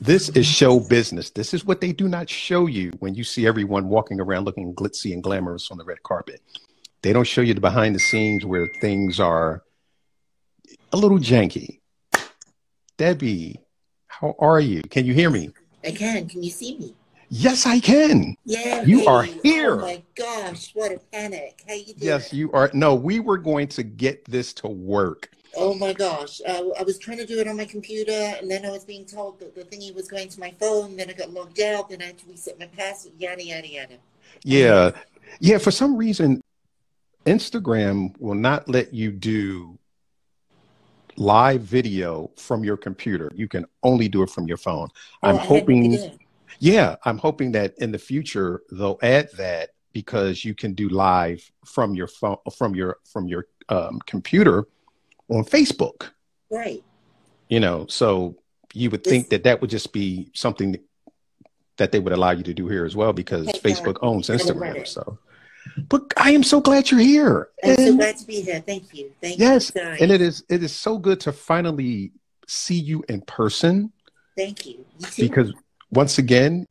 This is show business. This is what they do not show you when you see everyone walking around looking glitzy and glamorous on the red carpet. They don't show you the behind the scenes where things are a little janky. Debbie, how are you? Can you hear me? I can. Can you see me? Yes, I can. Yeah. You hey. are oh here. Oh my gosh, what a panic. How you doing? Yes, you are. No, we were going to get this to work. Oh my gosh. Uh, I was trying to do it on my computer and then I was being told that the thingy was going to my phone. Then I got logged out. Then I had to reset my password. Yada, yada, yada. Yeah. Yeah. For some reason, Instagram will not let you do live video from your computer. You can only do it from your phone. Oh, I'm I had no hoping, yeah, I'm hoping that in the future they'll add that because you can do live from your phone, from your from your um, computer on Facebook. Right. You know, so you would think that that would just be something that they would allow you to do here as well because Facebook owns Instagram. So, but I am so glad you're here. I'm so And- glad to be here. Thank you. Thank Yes, you. guys. and it is it is so good to finally see you in person Thank you. You because once again,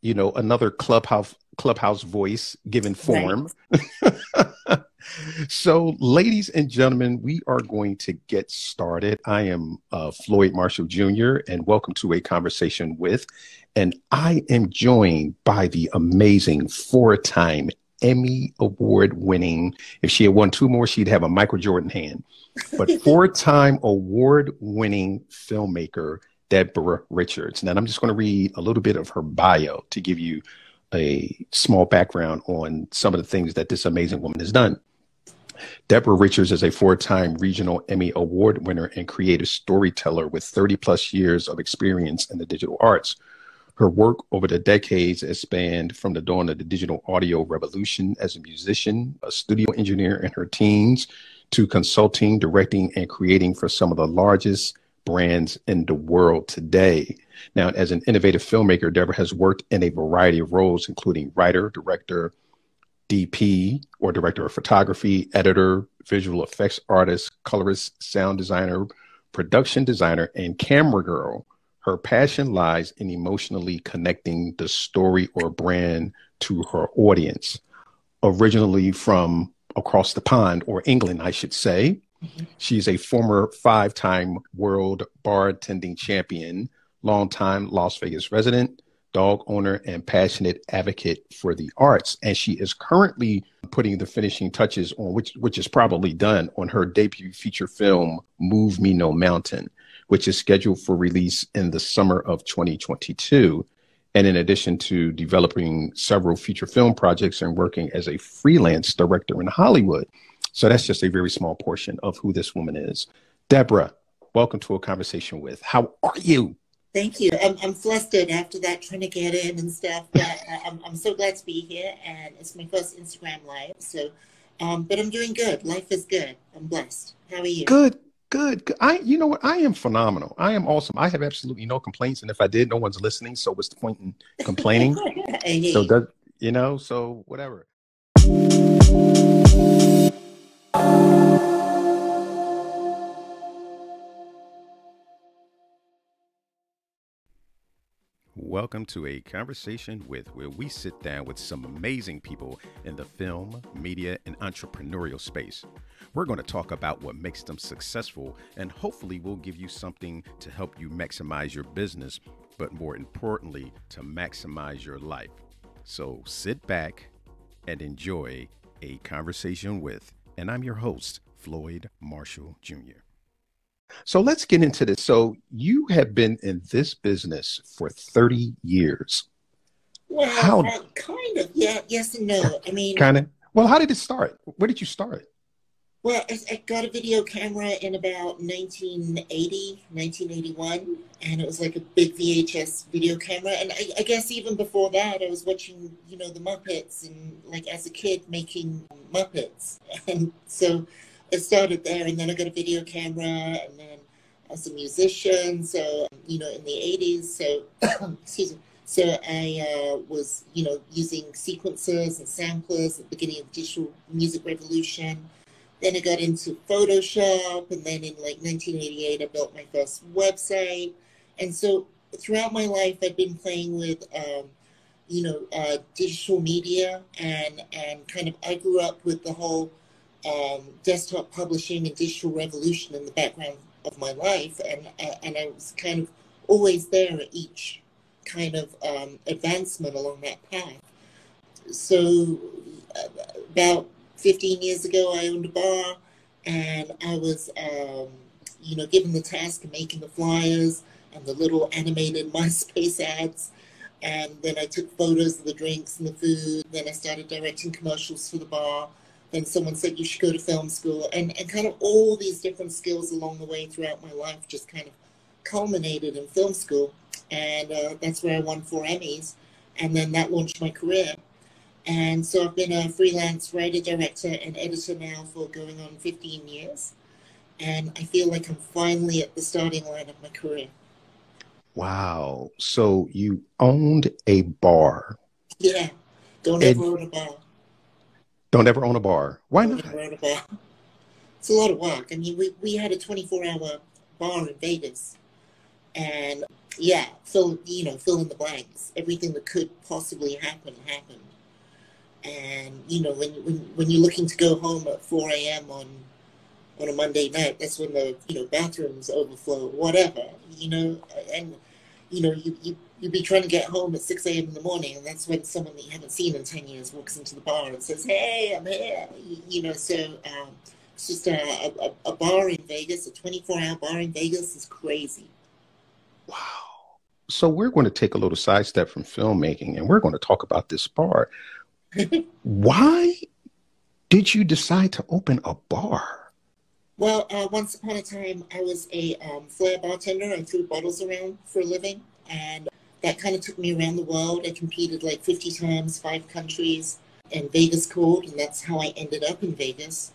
you know, another clubhouse clubhouse voice given form. so, ladies and gentlemen, we are going to get started. I am uh, Floyd Marshall Jr. and welcome to a conversation with, and I am joined by the amazing four-time Emmy award-winning. If she had won two more, she'd have a Michael Jordan hand. But four-time award-winning filmmaker Deborah Richards. Now, I'm just going to read a little bit of her bio to give you a small background on some of the things that this amazing woman has done. Deborah Richards is a four time regional Emmy Award winner and creative storyteller with 30 plus years of experience in the digital arts. Her work over the decades has spanned from the dawn of the digital audio revolution as a musician, a studio engineer in her teens, to consulting, directing, and creating for some of the largest brands in the world today. Now, as an innovative filmmaker, Deborah has worked in a variety of roles, including writer, director, DP, or director of photography, editor, visual effects artist, colorist, sound designer, production designer, and camera girl. Her passion lies in emotionally connecting the story or brand to her audience. Originally from across the pond, or England, I should say, She's a former five time world bartending champion, longtime Las Vegas resident, dog owner, and passionate advocate for the arts. And she is currently putting the finishing touches on which, which is probably done on her debut feature film, Move Me No Mountain, which is scheduled for release in the summer of 2022. And in addition to developing several feature film projects and working as a freelance director in Hollywood. So that's just a very small portion of who this woman is. Deborah, welcome to a conversation with. How are you? Thank you. I'm, I'm flustered after that, trying to get in and stuff. But I- I'm, I'm so glad to be here, and it's my first Instagram live. So, um, but I'm doing good. Life is good. I'm blessed. How are you? Good, good. good. I, you know what? I am phenomenal. I am awesome. I have absolutely no complaints, and if I did, no one's listening. So what's the point in complaining? So does you know? So whatever. Welcome to a conversation with where we sit down with some amazing people in the film, media, and entrepreneurial space. We're going to talk about what makes them successful and hopefully we'll give you something to help you maximize your business, but more importantly, to maximize your life. So sit back and enjoy a conversation with, and I'm your host, Floyd Marshall Jr. So let's get into this. So you have been in this business for 30 years. Well, How- uh, kind of. Yeah, yes and no. I mean, Kind of. Well, how did it start? Where did you start? Well, I, I got a video camera in about 1980, 1981, and it was like a big VHS video camera. And I, I guess even before that, I was watching, you know, the Muppets and like as a kid making Muppets. And so it started there, and then I got a video camera, and then as a musician, so, you know, in the 80s, so, excuse me. So I uh, was, you know, using sequencers and samplers at the beginning of the digital music revolution. Then I got into Photoshop, and then in like 1988, I built my first website. And so throughout my life, I've been playing with, um, you know, uh, digital media, and and kind of I grew up with the whole um, desktop publishing and digital revolution in the background of my life, and and I was kind of always there at each kind of um, advancement along that path. So, uh, about 15 years ago, I owned a bar, and I was, um, you know, given the task of making the flyers and the little animated MySpace ads. And then I took photos of the drinks and the food. Then I started directing commercials for the bar. Then someone said you should go to film school, and and kind of all these different skills along the way throughout my life just kind of culminated in film school, and uh, that's where I won four Emmys, and then that launched my career. And so I've been a freelance writer, director, and editor now for going on 15 years. And I feel like I'm finally at the starting line of my career. Wow. So you owned a bar. Yeah. Don't ever own a bar. Don't ever own a bar. Why don't not? Own a bar. It's a lot of work. I mean, we, we had a 24 hour bar in Vegas. And yeah, fill, you know, fill in the blanks. Everything that could possibly happen happened. And you know, when when when you're looking to go home at 4 a.m. on on a Monday night, that's when the you know bathrooms overflow, whatever. You know, and you know you you you'd be trying to get home at 6 a.m. in the morning, and that's when someone that you haven't seen in 10 years walks into the bar and says, "Hey, I'm here." You, know, so um, it's just a, a, a bar in Vegas, a 24-hour bar in Vegas is crazy. Wow. So we're going to take a little sidestep from filmmaking, and we're going to talk about this bar. Why did you decide to open a bar? Well, uh, once upon a time, I was a um, flair bartender. I threw bottles around for a living, and that kind of took me around the world. I competed like 50 times, five countries, and Vegas called, and that's how I ended up in Vegas.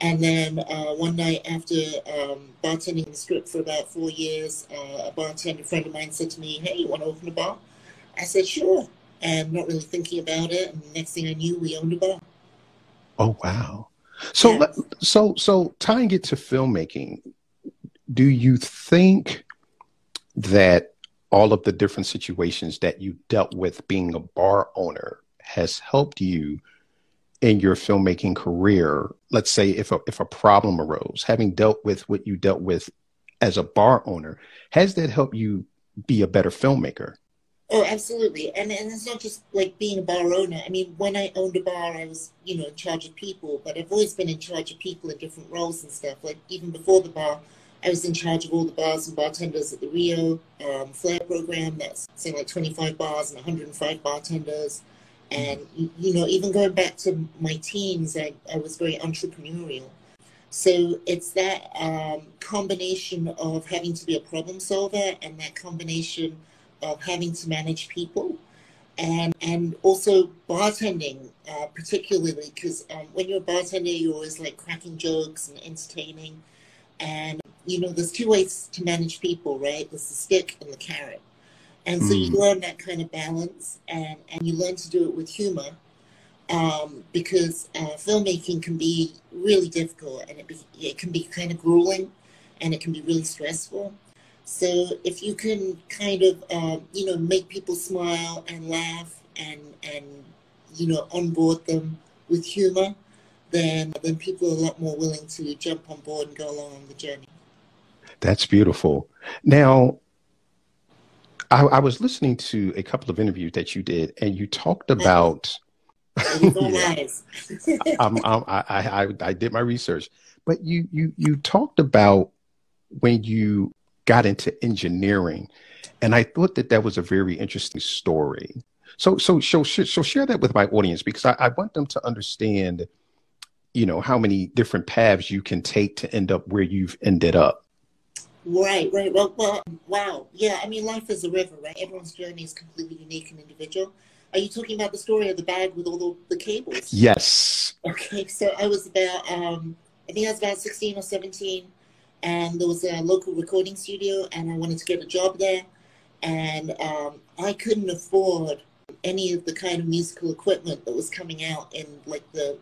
And then uh, one night after um, bartending the strip for about four years, uh, a bartender friend of mine said to me, Hey, you want to open a bar? I said, Sure and not really thinking about it. And next thing I knew, we owned a bar. Oh wow! So so so tying it to filmmaking, do you think that all of the different situations that you dealt with being a bar owner has helped you in your filmmaking career? Let's say if a if a problem arose, having dealt with what you dealt with as a bar owner, has that helped you be a better filmmaker? Oh, absolutely. And and it's not just like being a bar owner. I mean, when I owned a bar, I was, you know, in charge of people, but I've always been in charge of people in different roles and stuff. Like even before the bar, I was in charge of all the bars and bartenders at the Rio um, Flair program. That's saying like 25 bars and 105 bartenders. And, you know, even going back to my teens, I, I was very entrepreneurial. So it's that um, combination of having to be a problem solver and that combination of having to manage people and and also bartending uh, particularly because um, when you're a bartender you're always like cracking jokes and entertaining. And you know there's two ways to manage people right? There's the stick and the carrot. And so mm. you learn that kind of balance and and you learn to do it with humor um, because uh, filmmaking can be really difficult and it, be, it can be kind of grueling and it can be really stressful so if you can kind of, uh, you know, make people smile and laugh and and you know onboard them with humor, then then people are a lot more willing to jump on board and go along on the journey. That's beautiful. Now, I, I was listening to a couple of interviews that you did, and you talked about. yeah. I'm, I'm, I, I, I did my research, but you you you talked about when you got into engineering. And I thought that that was a very interesting story. So, so, so, so share that with my audience because I, I want them to understand, you know, how many different paths you can take to end up where you've ended up. Right, right. Well, well, wow. Yeah, I mean, life is a river, right? Everyone's journey is completely unique and individual. Are you talking about the story of the bag with all the, the cables? Yes. Okay, so I was about, um, I think I was about 16 or 17 and there was a local recording studio, and I wanted to get a job there. And um, I couldn't afford any of the kind of musical equipment that was coming out in like the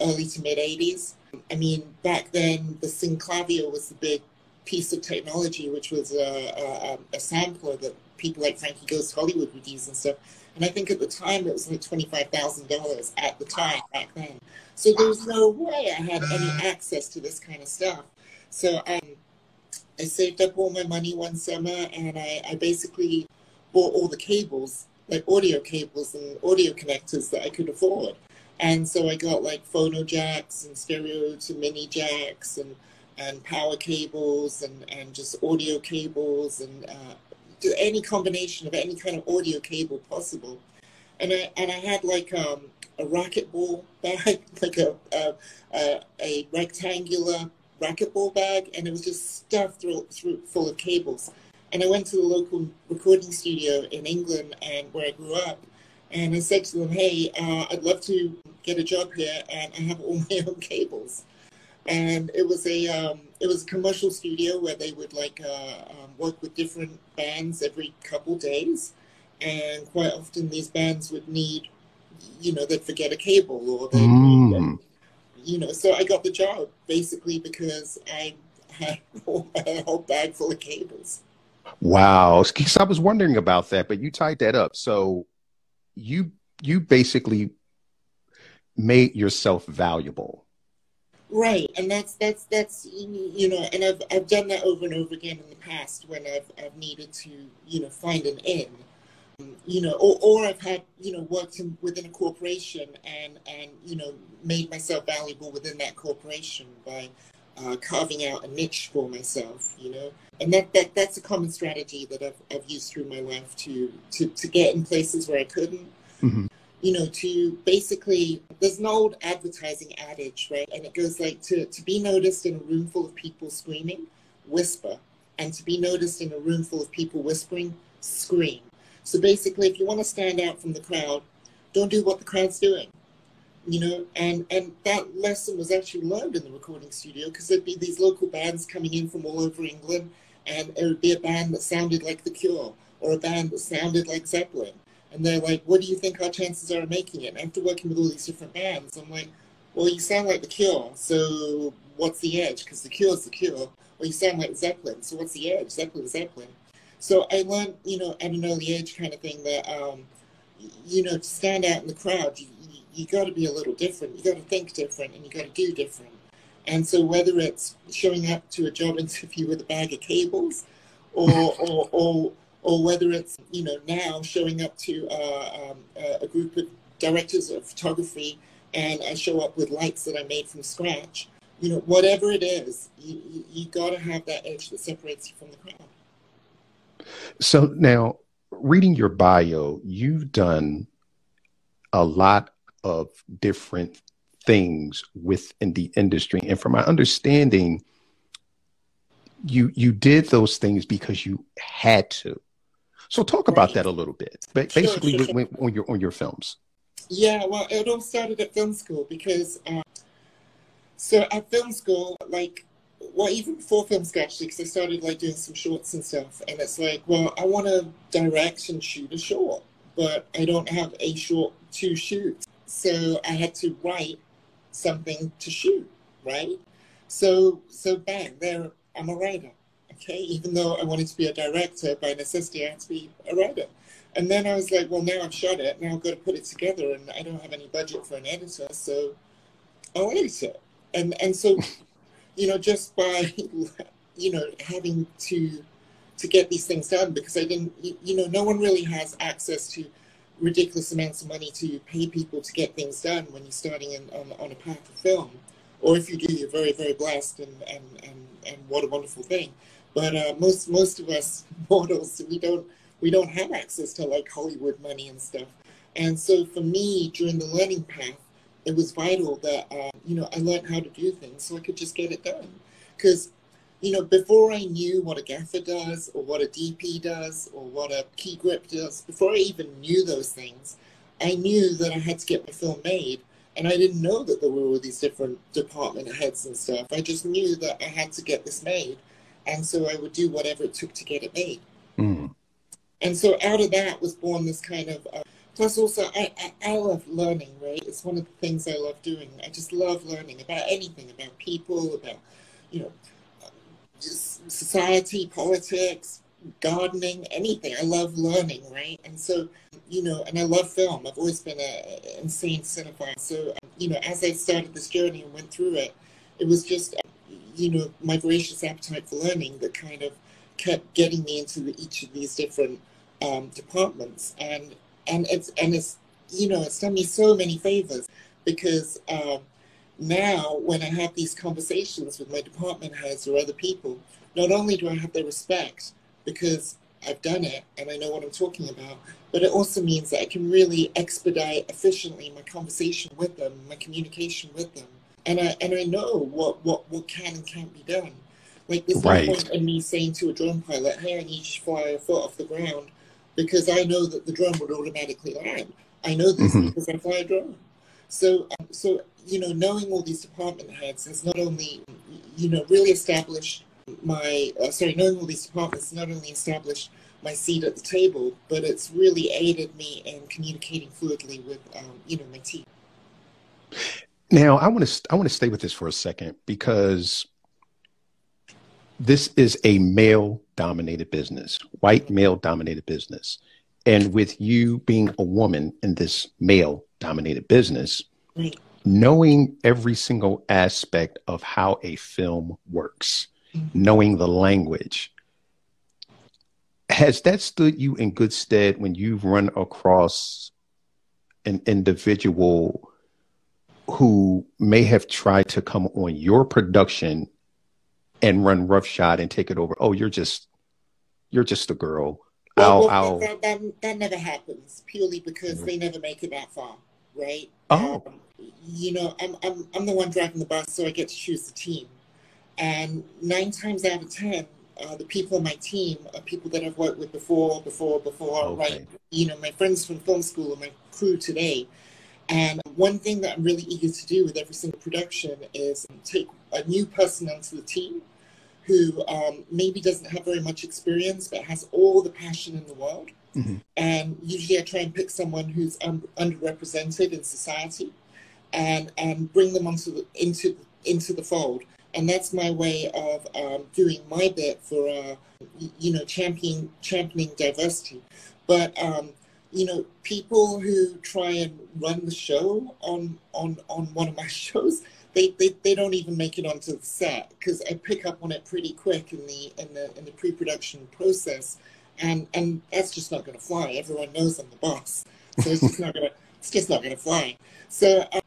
early to mid 80s. I mean, back then the Synclavier was the big piece of technology, which was a, a, a sampler that people like Frankie Goes to Hollywood would use and stuff. And I think at the time it was like $25,000 at the time back then. So there was no way I had any access to this kind of stuff. So um, I saved up all my money one summer and I, I basically bought all the cables, like audio cables and audio connectors that I could afford. And so I got like phono jacks and stereo to mini jacks and, and power cables and, and just audio cables and uh, any combination of any kind of audio cable possible. And I and I had like um, a racquetball bag, like a, a, a, a rectangular racquetball bag, and it was just stuffed full of cables. And I went to the local recording studio in England and where I grew up, and I said to them, "Hey, uh, I'd love to get a job here, and I have all my own cables." and it was a um, it was a commercial studio where they would like uh, um, work with different bands every couple days, and quite often these bands would need, you know, they'd forget a cable or they, mm. You know, so I got the job basically because I had a whole bag full of cables. Wow, I was wondering about that, but you tied that up. So you you basically made yourself valuable Right, and that's that's that's you know, and I've I've done that over and over again in the past when I've I've needed to you know find an in, you know, or, or I've had you know worked in, within a corporation and and you know made myself valuable within that corporation by uh, carving out a niche for myself, you know, and that that that's a common strategy that I've I've used through my life to to to get in places where I couldn't. Mm-hmm you know, to basically, there's an old advertising adage, right? And it goes like to, to be noticed in a room full of people screaming, whisper. And to be noticed in a room full of people whispering, scream. So basically, if you want to stand out from the crowd, don't do what the crowd's doing. You know, and, and that lesson was actually learned in the recording studio because there'd be these local bands coming in from all over England, and it would be a band that sounded like The Cure or a band that sounded like Zeppelin and they're like, what do you think our chances are of making it? And after working with all these different bands, I'm like, well, you sound like The Cure, so what's the edge? Because The Cure's The Cure. Well, you sound like Zeppelin, so what's the edge? Zeppelin, Zeppelin. So I learned, you know, at an early age kind of thing that, um, you know, to stand out in the crowd, you, you, you got to be a little different. You got to think different and you got to do different. And so whether it's showing up to a job interview with a bag of cables or, or, or or whether it's you know now showing up to uh, um, a group of directors of photography and I show up with lights that I made from scratch. You know, whatever it is, you, you, you got to have that edge that separates you from the crowd. So now, reading your bio, you've done a lot of different things within the industry, and from my understanding, you you did those things because you had to. So talk about right. that a little bit, but basically sure, sure, on your on your films. Yeah, well, it all started at film school because uh, so at film school, like, well, even before film school actually, because I started like doing some shorts and stuff, and it's like, well, I want to direct and shoot a short, but I don't have a short to shoot, so I had to write something to shoot, right? So, so bang, there, I'm a writer okay, even though I wanted to be a director, by necessity I had to be a writer. And then I was like, well, now I've shot it, now I've got to put it together, and I don't have any budget for an editor, so I'll edit it. And and so, you know, just by you know having to to get these things done because I didn't, you, know, no one really has access to ridiculous amounts of money to pay people to get things done when you're starting in, on, on a path of film. Or if you do, you're very, very blessed, and, and, and, and what a wonderful thing. But uh, most most of us mortals, we don't we don't have access to like Hollywood money and stuff. And so for me, during the learning path, it was vital that uh, you know I learned how to do things so I could just get it done. Because you know before I knew what a gaffer does or what a DP does or what a key grip does, before I even knew those things, I knew that I had to get my film made. And I didn't know that there were all these different department heads and stuff. I just knew that I had to get this made and so I would do whatever it took to get it made. Mm. And so out of that was born this kind of. Uh, plus, also, I, I, I love learning, right? It's one of the things I love doing. I just love learning about anything, about people, about, you know, society, politics, gardening, anything. I love learning, right? And so, you know, and I love film. I've always been an insane cinephile. So, you know, as I started this journey and went through it, it was just, you know, my voracious appetite for learning that kind of kept getting me into each of these different um, departments. And and it's and it's you know it's done me so many favors because um, now when I have these conversations with my department heads or other people, not only do I have their respect because I've done it and I know what I'm talking about, but it also means that I can really expedite efficiently my conversation with them, my communication with them. And I and I know what, what, what can and can't be done. Like there's right. no point in me saying to a drone pilot, hey, I need you to fly a foot off the ground because I know that the drone would automatically land. I know this mm-hmm. because I fly a drone. So, um, so you know, knowing all these department heads has not only, you know, really established my uh, sorry, knowing all these departments not only established my seat at the table, but it's really aided me in communicating fluidly with, um, you know, my team. Now, I want to I want to stay with this for a second because this is a male dominated business, white male dominated business. And with you being a woman in this male dominated business, right. knowing every single aspect of how a film works, mm-hmm. knowing the language, has that stood you in good stead when you've run across an individual who may have tried to come on your production and run roughshod and take it over. Oh, you're just you're just a girl. Well, well, That, that, that, never happens purely because mm-hmm. they never make it that far, right? Oh. Um, you know, I'm, I'm, I'm the one driving the bus, so I get to choose the team. And nine times out of ten, uh, the people on my team are people that I've worked with before, before, before, okay. right? You know, my friends from film school and my crew today. And one thing that I'm really eager to do with every single production is take a new person onto the team who um, maybe doesn't have very much experience but has all the passion in the world. Mm-hmm. And usually I try and pick someone who's un- underrepresented in society and, and bring them onto the, into, into the fold. And that's my way of um, doing my bit for, uh, you know, champion, championing diversity. But um, you know, people who try and run the show on on on one of my shows, they they, they don't even make it onto the set because I pick up on it pretty quick in the in the in the pre-production process, and and that's just not going to fly. Everyone knows I'm the boss, so it's just not gonna it's just not gonna fly. So. Uh,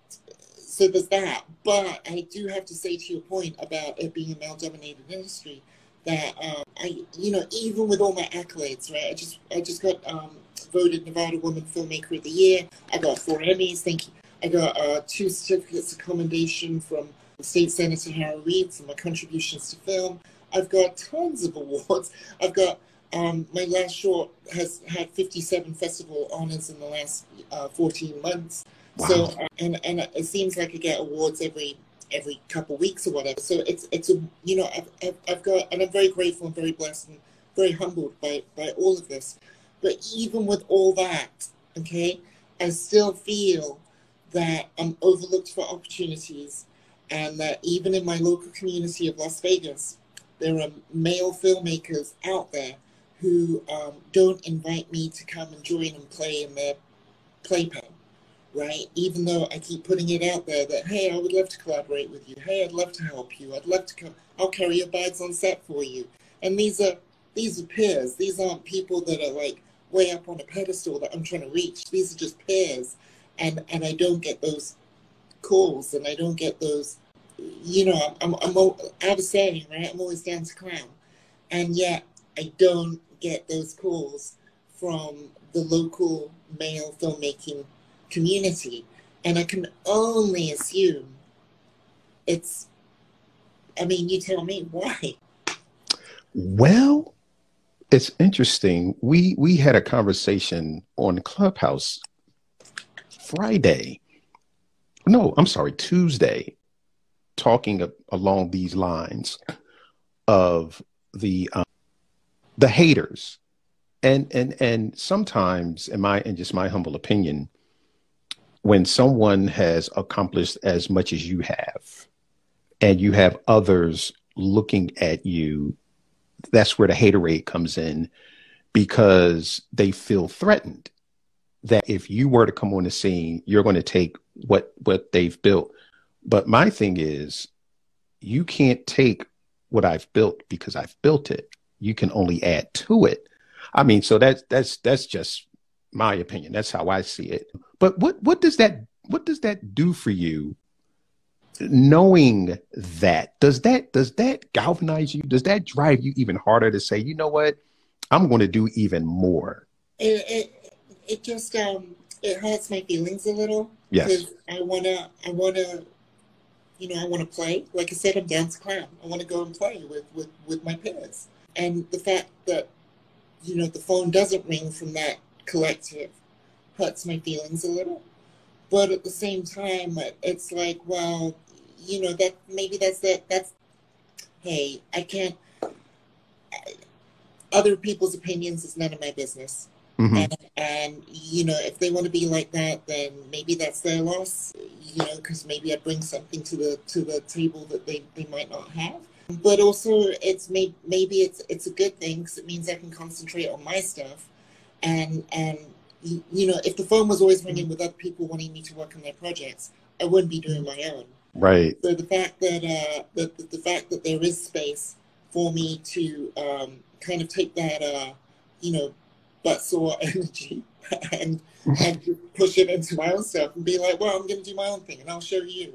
so there's that, but I do have to say to your point about it being a male-dominated industry, that um, I, you know, even with all my accolades, right? I just, I just got um, voted Nevada Woman Filmmaker of the Year. I got four Emmys. Thank you. I got uh, two certificates of commendation from the State Senator Harry Reid for my contributions to film. I've got tons of awards. I've got um, my last short has had 57 festival honors in the last uh, 14 months. Wow. So uh, and and it seems like I get awards every every couple weeks or whatever. So it's it's a you know I've, I've got and I'm very grateful and very blessed and very humbled by by all of this. But even with all that, okay, I still feel that I'm overlooked for opportunities and that even in my local community of Las Vegas, there are male filmmakers out there who um, don't invite me to come and join and play in their playpen, right? Even though I keep putting it out there that, hey, I would love to collaborate with you. Hey, I'd love to help you. I'd love to come. I'll carry your bags on set for you. And these are these are peers. These aren't people that are like way up on a pedestal that I'm trying to reach. These are just peers, and and I don't get those calls, and I don't get those. You know, I'm I'm, I'm I a saying, right? I'm always down to clown, and yet I don't get those calls from the local male filmmaking community, and I can only assume it's. I mean, you tell me why. Well, it's interesting. We we had a conversation on Clubhouse Friday. No, I'm sorry, Tuesday, talking along these lines of the um, the haters, and and and sometimes, in my in just my humble opinion, when someone has accomplished as much as you have, and you have others looking at you, that's where the haterade comes in because they feel threatened that if you were to come on the scene, you're going to take what what they've built. But my thing is, you can't take what I've built because I've built it. You can only add to it. I mean, so that's that's that's just my opinion. That's how I see it. But what what does that what does that do for you? Knowing that does that does that galvanize you? Does that drive you even harder to say, you know what, I'm going to do even more? It it, it just um it hurts my feelings a little. Yes, I wanna I wanna you know I want to play. Like I said, I'm down to clown. I want to go and play with with with my peers. And the fact that you know the phone doesn't ring from that collective hurts my feelings a little. But at the same time, it's like, well, you know, that maybe that's that. That's, hey, I can't, other people's opinions is none of my business. Mm-hmm. And, and, you know, if they want to be like that, then maybe that's their loss, you know, because maybe I bring something to the to the table that they, they might not have. But also, it's maybe maybe it's it's a good thing because it means I can concentrate on my stuff and and you know, if the phone was always ringing with other people wanting me to work on their projects, I wouldn't be doing my own. Right. So the fact that uh, the, the fact that there is space for me to um, kind of take that, uh, you know, butt sore energy and and push it into my own stuff and be like, well, I'm going to do my own thing and I'll show you.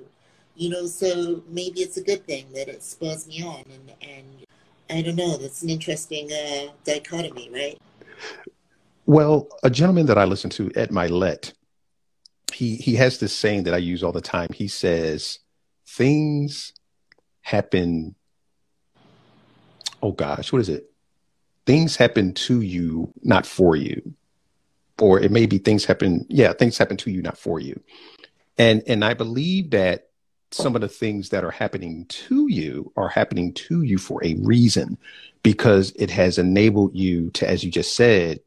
You know, so maybe it's a good thing that it spurs me on and and I don't know. That's an interesting uh, dichotomy, right? Well, a gentleman that I listen to, Ed Mylett, he he has this saying that I use all the time. He says, "Things happen." Oh gosh, what is it? Things happen to you, not for you, or it may be things happen. Yeah, things happen to you, not for you. And and I believe that some of the things that are happening to you are happening to you for a reason, because it has enabled you to, as you just said,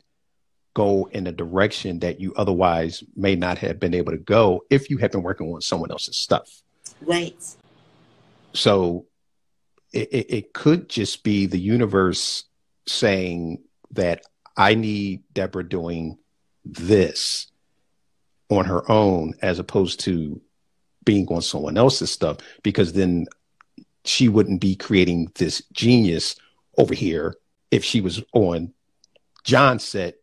go in a direction that you otherwise may not have been able to go if you had been working on someone else's stuff. Right. So it, it, it could just be the universe saying that I need Deborah doing this on her own as opposed to being on someone else's stuff because then she wouldn't be creating this genius over here if she was on John's set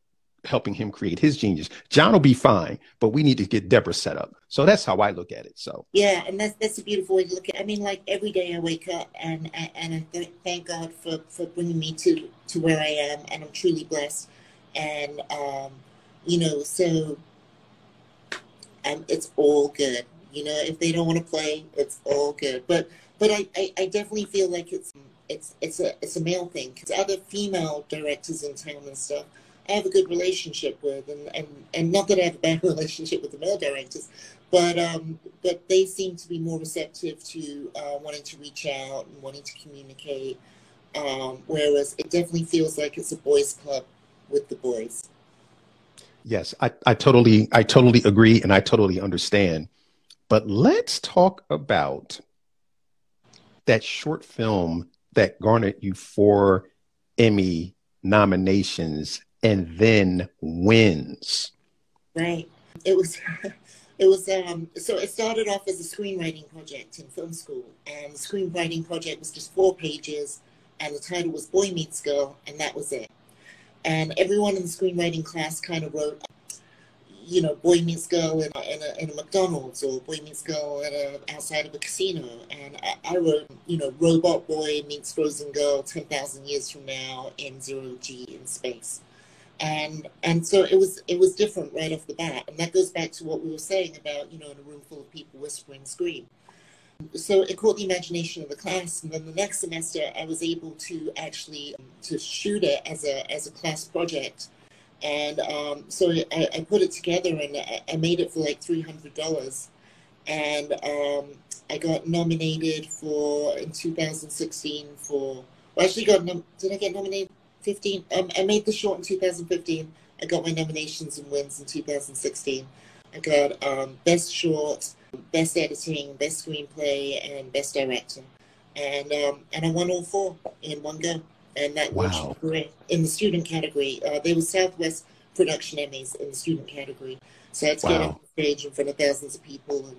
helping him create his genius. John will be fine, but we need to get Deborah set up. So that's how I look at it. So yeah, and that's that's a beautiful way to look at. it. I mean, like every day I wake up and and I th- thank God for for bringing me to to where I am, and I'm truly blessed. And um, you know, so um, it's all good. You know, if they don't want to play, it's all good. But but I, I, I definitely feel like it's it's it's a it's a male thing because other female directors in town and stuff I have a good relationship with, and, and, and not that I have a bad relationship with the male directors, but um, but they seem to be more receptive to uh, wanting to reach out and wanting to communicate. Um, whereas it definitely feels like it's a boys' club with the boys. Yes, I, I totally I totally agree and I totally understand. But let's talk about that short film that garnered you four Emmy nominations and then wins. Right. It was it was um so it started off as a screenwriting project in film school and the screenwriting project was just four pages and the title was Boy Meets Girl and that was it. And everyone in the screenwriting class kind of wrote you know, boy meets girl in a, in a, in a McDonald's or boy meets girl a, outside of a casino. And I, I wrote, you know, robot boy meets frozen girl 10,000 years from now in zero G in space and and so it was it was different right off the bat and that goes back to what we were saying about you know in a room full of people whispering scream so it caught the imagination of the class and then the next semester i was able to actually um, to shoot it as a as a class project and um, so I, I, put it together and I, made it for like $300 and um, i got nominated for in 2016 for well, actually got did i get nominated 15. Um, I made the short in 2015. I got my nominations and wins in 2016. I got um, best short, best editing, best screenplay, and best director. and um, and I won all four in one go, and that wow. in the student category. Uh, they were Southwest Production Emmys in the student category, so that's wow. getting on stage in front of thousands of people, and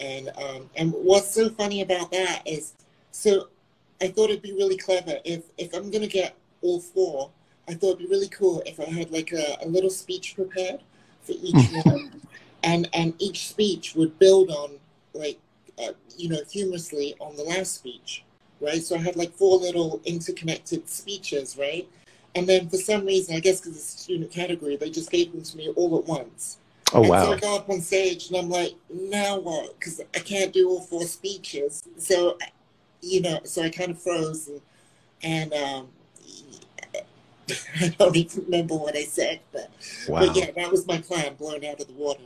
and um, and what's so funny about that is, so I thought it'd be really clever if if I'm gonna get all four. I thought it'd be really cool if I had like a, a little speech prepared for each one, and and each speech would build on like uh, you know, humorously on the last speech, right? So I had like four little interconnected speeches, right? And then for some reason, I guess because it's a student category, they just gave them to me all at once. Oh, and wow. So I go up on stage and I'm like, now what? Because I can't do all four speeches. So, you know, so I kind of froze and, and um, I don't even remember what I said, but, wow. but yeah, that was my plan blown out of the water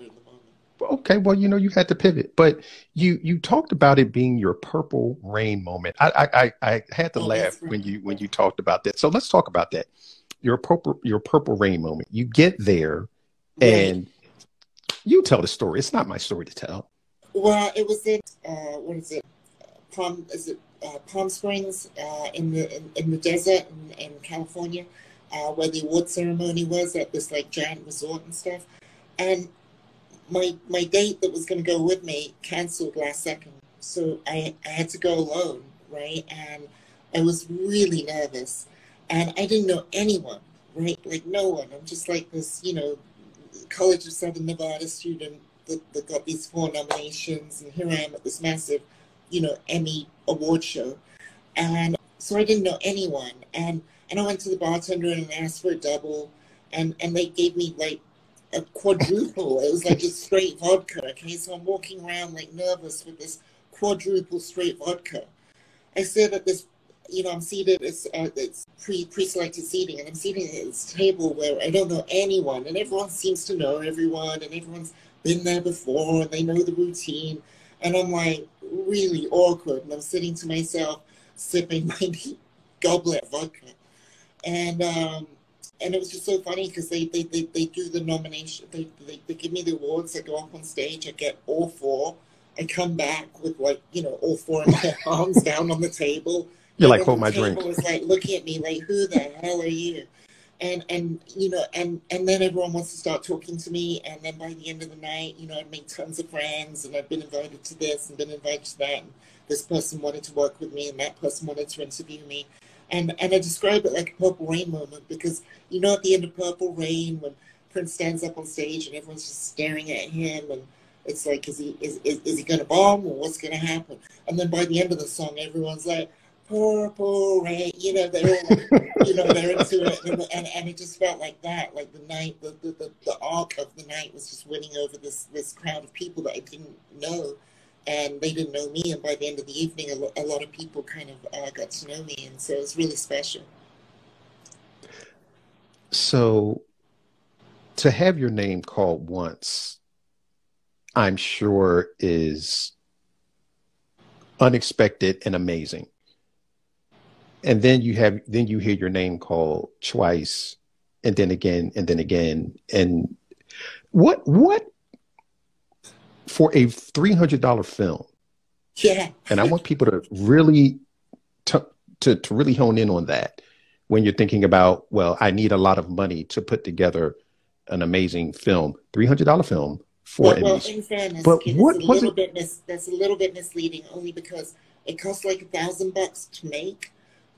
okay well you know you had to pivot. But you you talked about it being your purple rain moment. I i i had to oh, laugh when you when you talked about that. So let's talk about that. Your purple your purple rain moment. You get there and you tell the story. It's not my story to tell. Well it was in uh what is it? Palm is it uh, palm springs uh in the in, in the desert in, in california uh where the award ceremony was at this like giant resort and stuff. And my my date that was going to go with me canceled last second, so I I had to go alone, right? And I was really nervous, and I didn't know anyone, right? Like no one. I'm just like this, you know, College of Southern Nevada student that, that got these four nominations, and here I am at this massive, you know, Emmy award show, and so I didn't know anyone, and and I went to the bartender and asked for a double, and and they gave me like a quadruple. It was like just straight vodka. Okay, so I'm walking around like nervous with this quadruple straight vodka. I sit at this, you know, I'm seated. It's uh, it's pre pre-selected seating, and I'm seated at this table where I don't know anyone, and everyone seems to know everyone, and everyone's been there before, and they know the routine. And I'm like really awkward, and I'm sitting to myself, sipping my goblet of vodka, and um, and it was just so funny because they, they, they, they do the nomination, they, they, they give me the awards, I go up on stage, I get all four. I come back with like, you know, all four of my arms down on the table. You're like, hold my drink. was like looking at me like, who the hell are you? And, and you know, and, and then everyone wants to start talking to me. And then by the end of the night, you know, I've made tons of friends and I've been invited to this and been invited to that. And this person wanted to work with me and that person wanted to interview me and and I describe it like a Purple Rain moment because you know at the end of Purple Rain when Prince stands up on stage and everyone's just staring at him and it's like is he is is, is he gonna bomb or what's gonna happen? And then by the end of the song everyone's like Purple Rain, you know they're all, you know they're into it and, and and it just felt like that like the night the, the the the arc of the night was just winning over this this crowd of people that I didn't know and they didn't know me. And by the end of the evening, a, lo- a lot of people kind of uh, got to know me, and so it was really special. So, to have your name called once, I'm sure is unexpected and amazing. And then you have then you hear your name called twice, and then again, and then again. And what what for a $300 film. Yeah. and I want people to really to, to to really hone in on that when you're thinking about, well, I need a lot of money to put together an amazing film, $300 film for well, well, in fairness, but what a little it? bit mis- that's a little bit misleading only because it costs like a thousand bucks to make,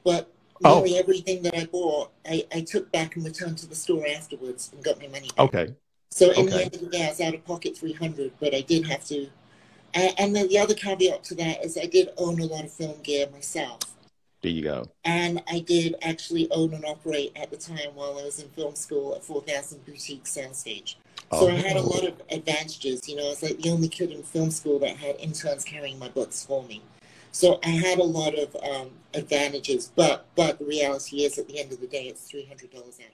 but oh. nearly oh. everything that I bought, I, I took back and returned to the store afterwards and got my money back. Okay. So in okay. the end of the day, I was out of pocket 300, but I did have to. And, and then the other caveat to that is I did own a lot of film gear myself. There you go. And I did actually own and operate at the time while I was in film school a 4,000 boutique soundstage. So oh. I had a lot of advantages. You know, I was like the only kid in film school that had interns carrying my books for me. So I had a lot of um, advantages. But but the reality is, at the end of the day, it's three hundred dollars out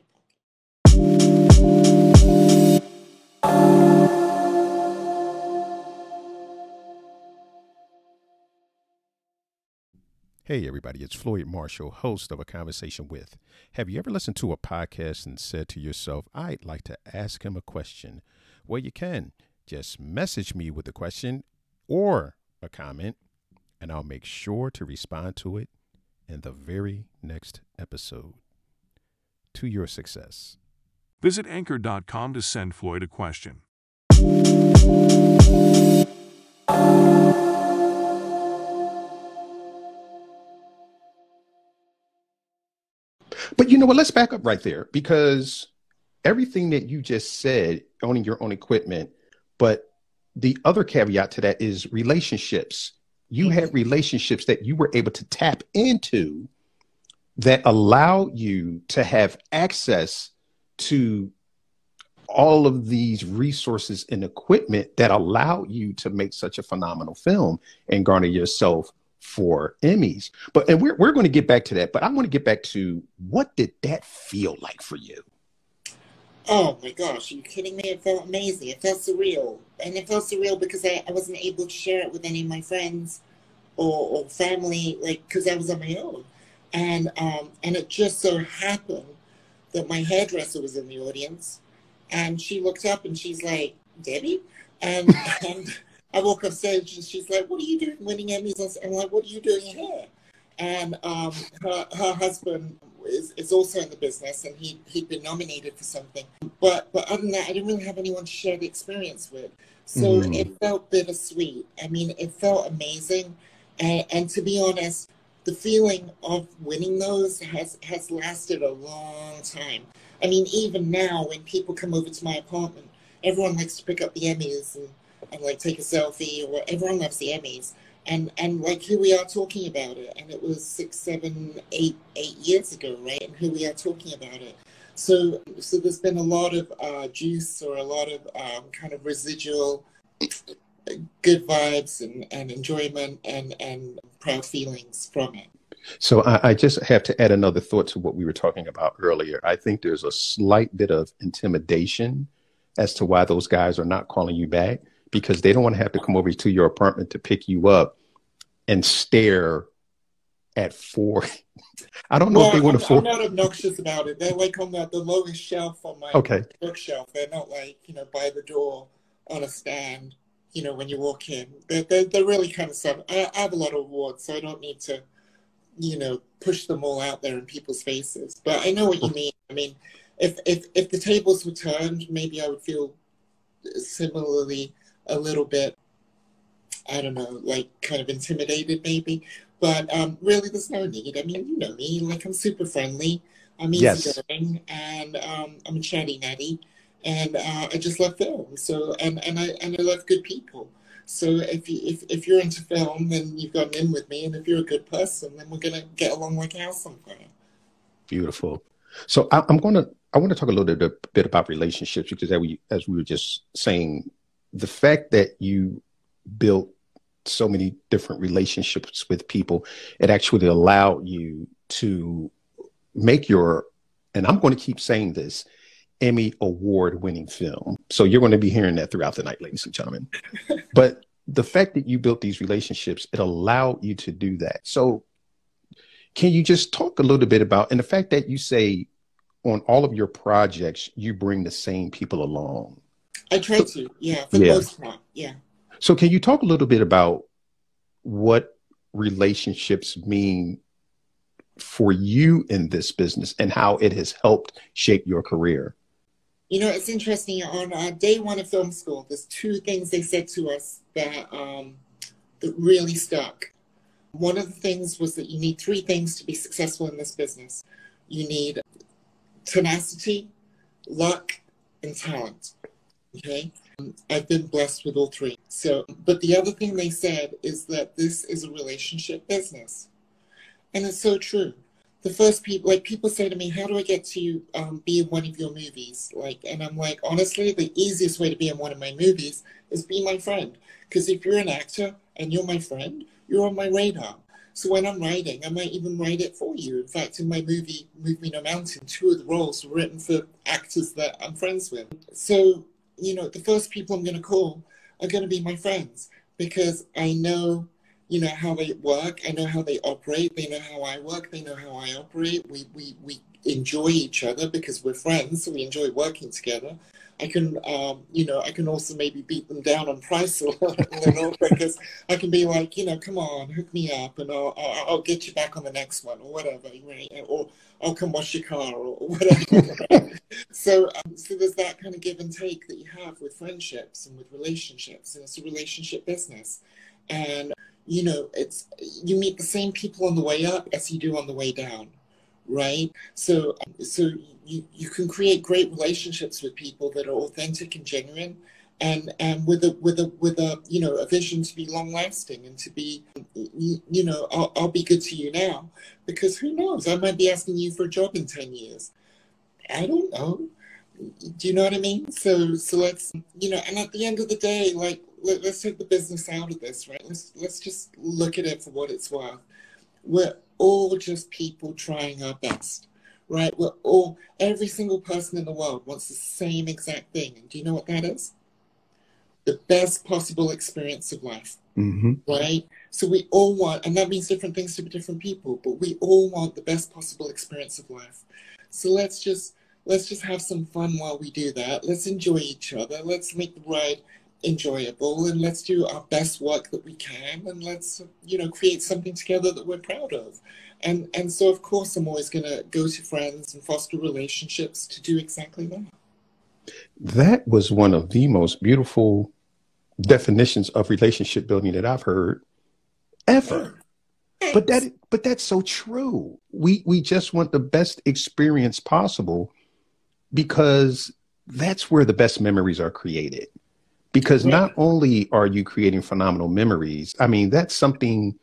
Hey, everybody, it's Floyd Marshall, host of A Conversation With. Have you ever listened to a podcast and said to yourself, I'd like to ask him a question? Well, you can. Just message me with a question or a comment, and I'll make sure to respond to it in the very next episode. To your success. Visit anchor.com to send Floyd a question. But you know what? Let's back up right there because everything that you just said, owning your own equipment, but the other caveat to that is relationships. You had mm-hmm. relationships that you were able to tap into that allow you to have access to all of these resources and equipment that allow you to make such a phenomenal film and garner yourself four Emmys. But and we're we're going to get back to that, but I want to get back to what did that feel like for you? Oh my gosh, are you kidding me? It felt amazing. It felt surreal. And it felt surreal because I, I wasn't able to share it with any of my friends or, or family, like, because I was on my own. And, um, and it just so happened that my hairdresser was in the audience. And she looked up and she's like, Debbie? And, and I walk off stage and she's like, What are you doing winning Emmys? I'm like, What are you doing here? And um, her, her husband is, is also in the business and he, he'd been nominated for something. But, but other than that, I didn't really have anyone to share the experience with. So mm. it felt bittersweet. I mean, it felt amazing. And, and to be honest, the feeling of winning those has, has lasted a long time. I mean, even now, when people come over to my apartment, everyone likes to pick up the Emmys and, and like take a selfie, or everyone loves the Emmys. And and like here we are talking about it. And it was six seven eight eight years ago right? And here we are talking about it. So so there's been a lot of uh, juice or a lot of um, kind of residual good vibes and, and enjoyment and and proud feelings from it. So I, I just have to add another thought to what we were talking about earlier. I think there's a slight bit of intimidation as to why those guys are not calling you back because they don't want to have to come over to your apartment to pick you up and stare at four. I don't know well, if they want to. I'm not obnoxious about it. They're like on the, the lowest shelf on my okay. bookshelf. They're not like you know by the door on a stand. You know when you walk in, they're they're, they're really kind of stuff. I, I have a lot of awards, so I don't need to, you know, push them all out there in people's faces. But I know what you mean. I mean, if if if the tables were turned, maybe I would feel similarly a little bit, I don't know, like kind of intimidated maybe. But um, really, there's no need. I mean, you know me, like I'm super friendly. I'm easygoing, yes. and um, I'm a chatty natty, and uh, I just love film. So, and and I and I love good people. So if you if, if you're into film, then you've got an in with me, and if you're a good person, then we're gonna get along like house on fire. Beautiful. So I, am going to I want to talk a little bit, bit about relationships because as we as we were just saying the fact that you built so many different relationships with people, it actually allowed you to make your, and I'm going to keep saying this, Emmy award winning film. So you're going to be hearing that throughout the night, ladies and gentlemen. but the fact that you built these relationships, it allowed you to do that. So can you just talk a little bit about, and the fact that you say on all of your projects, you bring the same people along I try to, yeah, for the yeah. most part, yeah. So, can you talk a little bit about what relationships mean for you in this business and how it has helped shape your career? You know, it's interesting. On uh, day one of film school, there's two things they said to us that um, that really stuck. One of the things was that you need three things to be successful in this business. You need tenacity, luck, and talent. Okay. I've been blessed with all three. So, but the other thing they said is that this is a relationship business. And it's so true. The first people, like people say to me, how do I get to um, be in one of your movies? Like, and I'm like, honestly, the easiest way to be in one of my movies is be my friend. Because if you're an actor and you're my friend, you're on my radar. So when I'm writing, I might even write it for you. In fact, in my movie, Move Me No Mountain, two of the roles were written for actors that I'm friends with. So you know, the first people I'm going to call are going to be my friends because I know, you know, how they work. I know how they operate. They know how I work. They know how I operate. We, we, we enjoy each other because we're friends, so we enjoy working together. I can, um, you know, I can also maybe beat them down on price a little because I can be like, you know, come on, hook me up, and I'll, I'll, I'll get you back on the next one or whatever, right? Or I'll come wash your car or whatever. so, um, so there's that kind of give and take that you have with friendships and with relationships, and it's a relationship business, and you know, it's you meet the same people on the way up as you do on the way down right? So, so you, you can create great relationships with people that are authentic and genuine, and and with a with a with a you know a vision to be long lasting and to be you know I'll, I'll be good to you now because who knows I might be asking you for a job in ten years. I don't know. Do you know what I mean? So so let's you know, and at the end of the day, like let, us take the business out of this, right? Let's let's just look at it for what it's worth. We're all just people trying our best, right? We're all, every single person in the world wants the same exact thing. And do you know what that is? The best possible experience of life, mm-hmm. right? So we all want, and that means different things to different people, but we all want the best possible experience of life. So let's just let's just have some fun while we do that. Let's enjoy each other. Let's make the ride enjoyable and let's do our best work that we can and let's you know create something together that we're proud of. And and so of course i'm always going to go to friends and foster relationships to do exactly that. That was one of the most beautiful definitions of relationship building that i've heard ever. Thanks. but that but that's so true. We we just want the best experience possible because that's where the best memories are created because not only are you creating phenomenal memories i mean that's something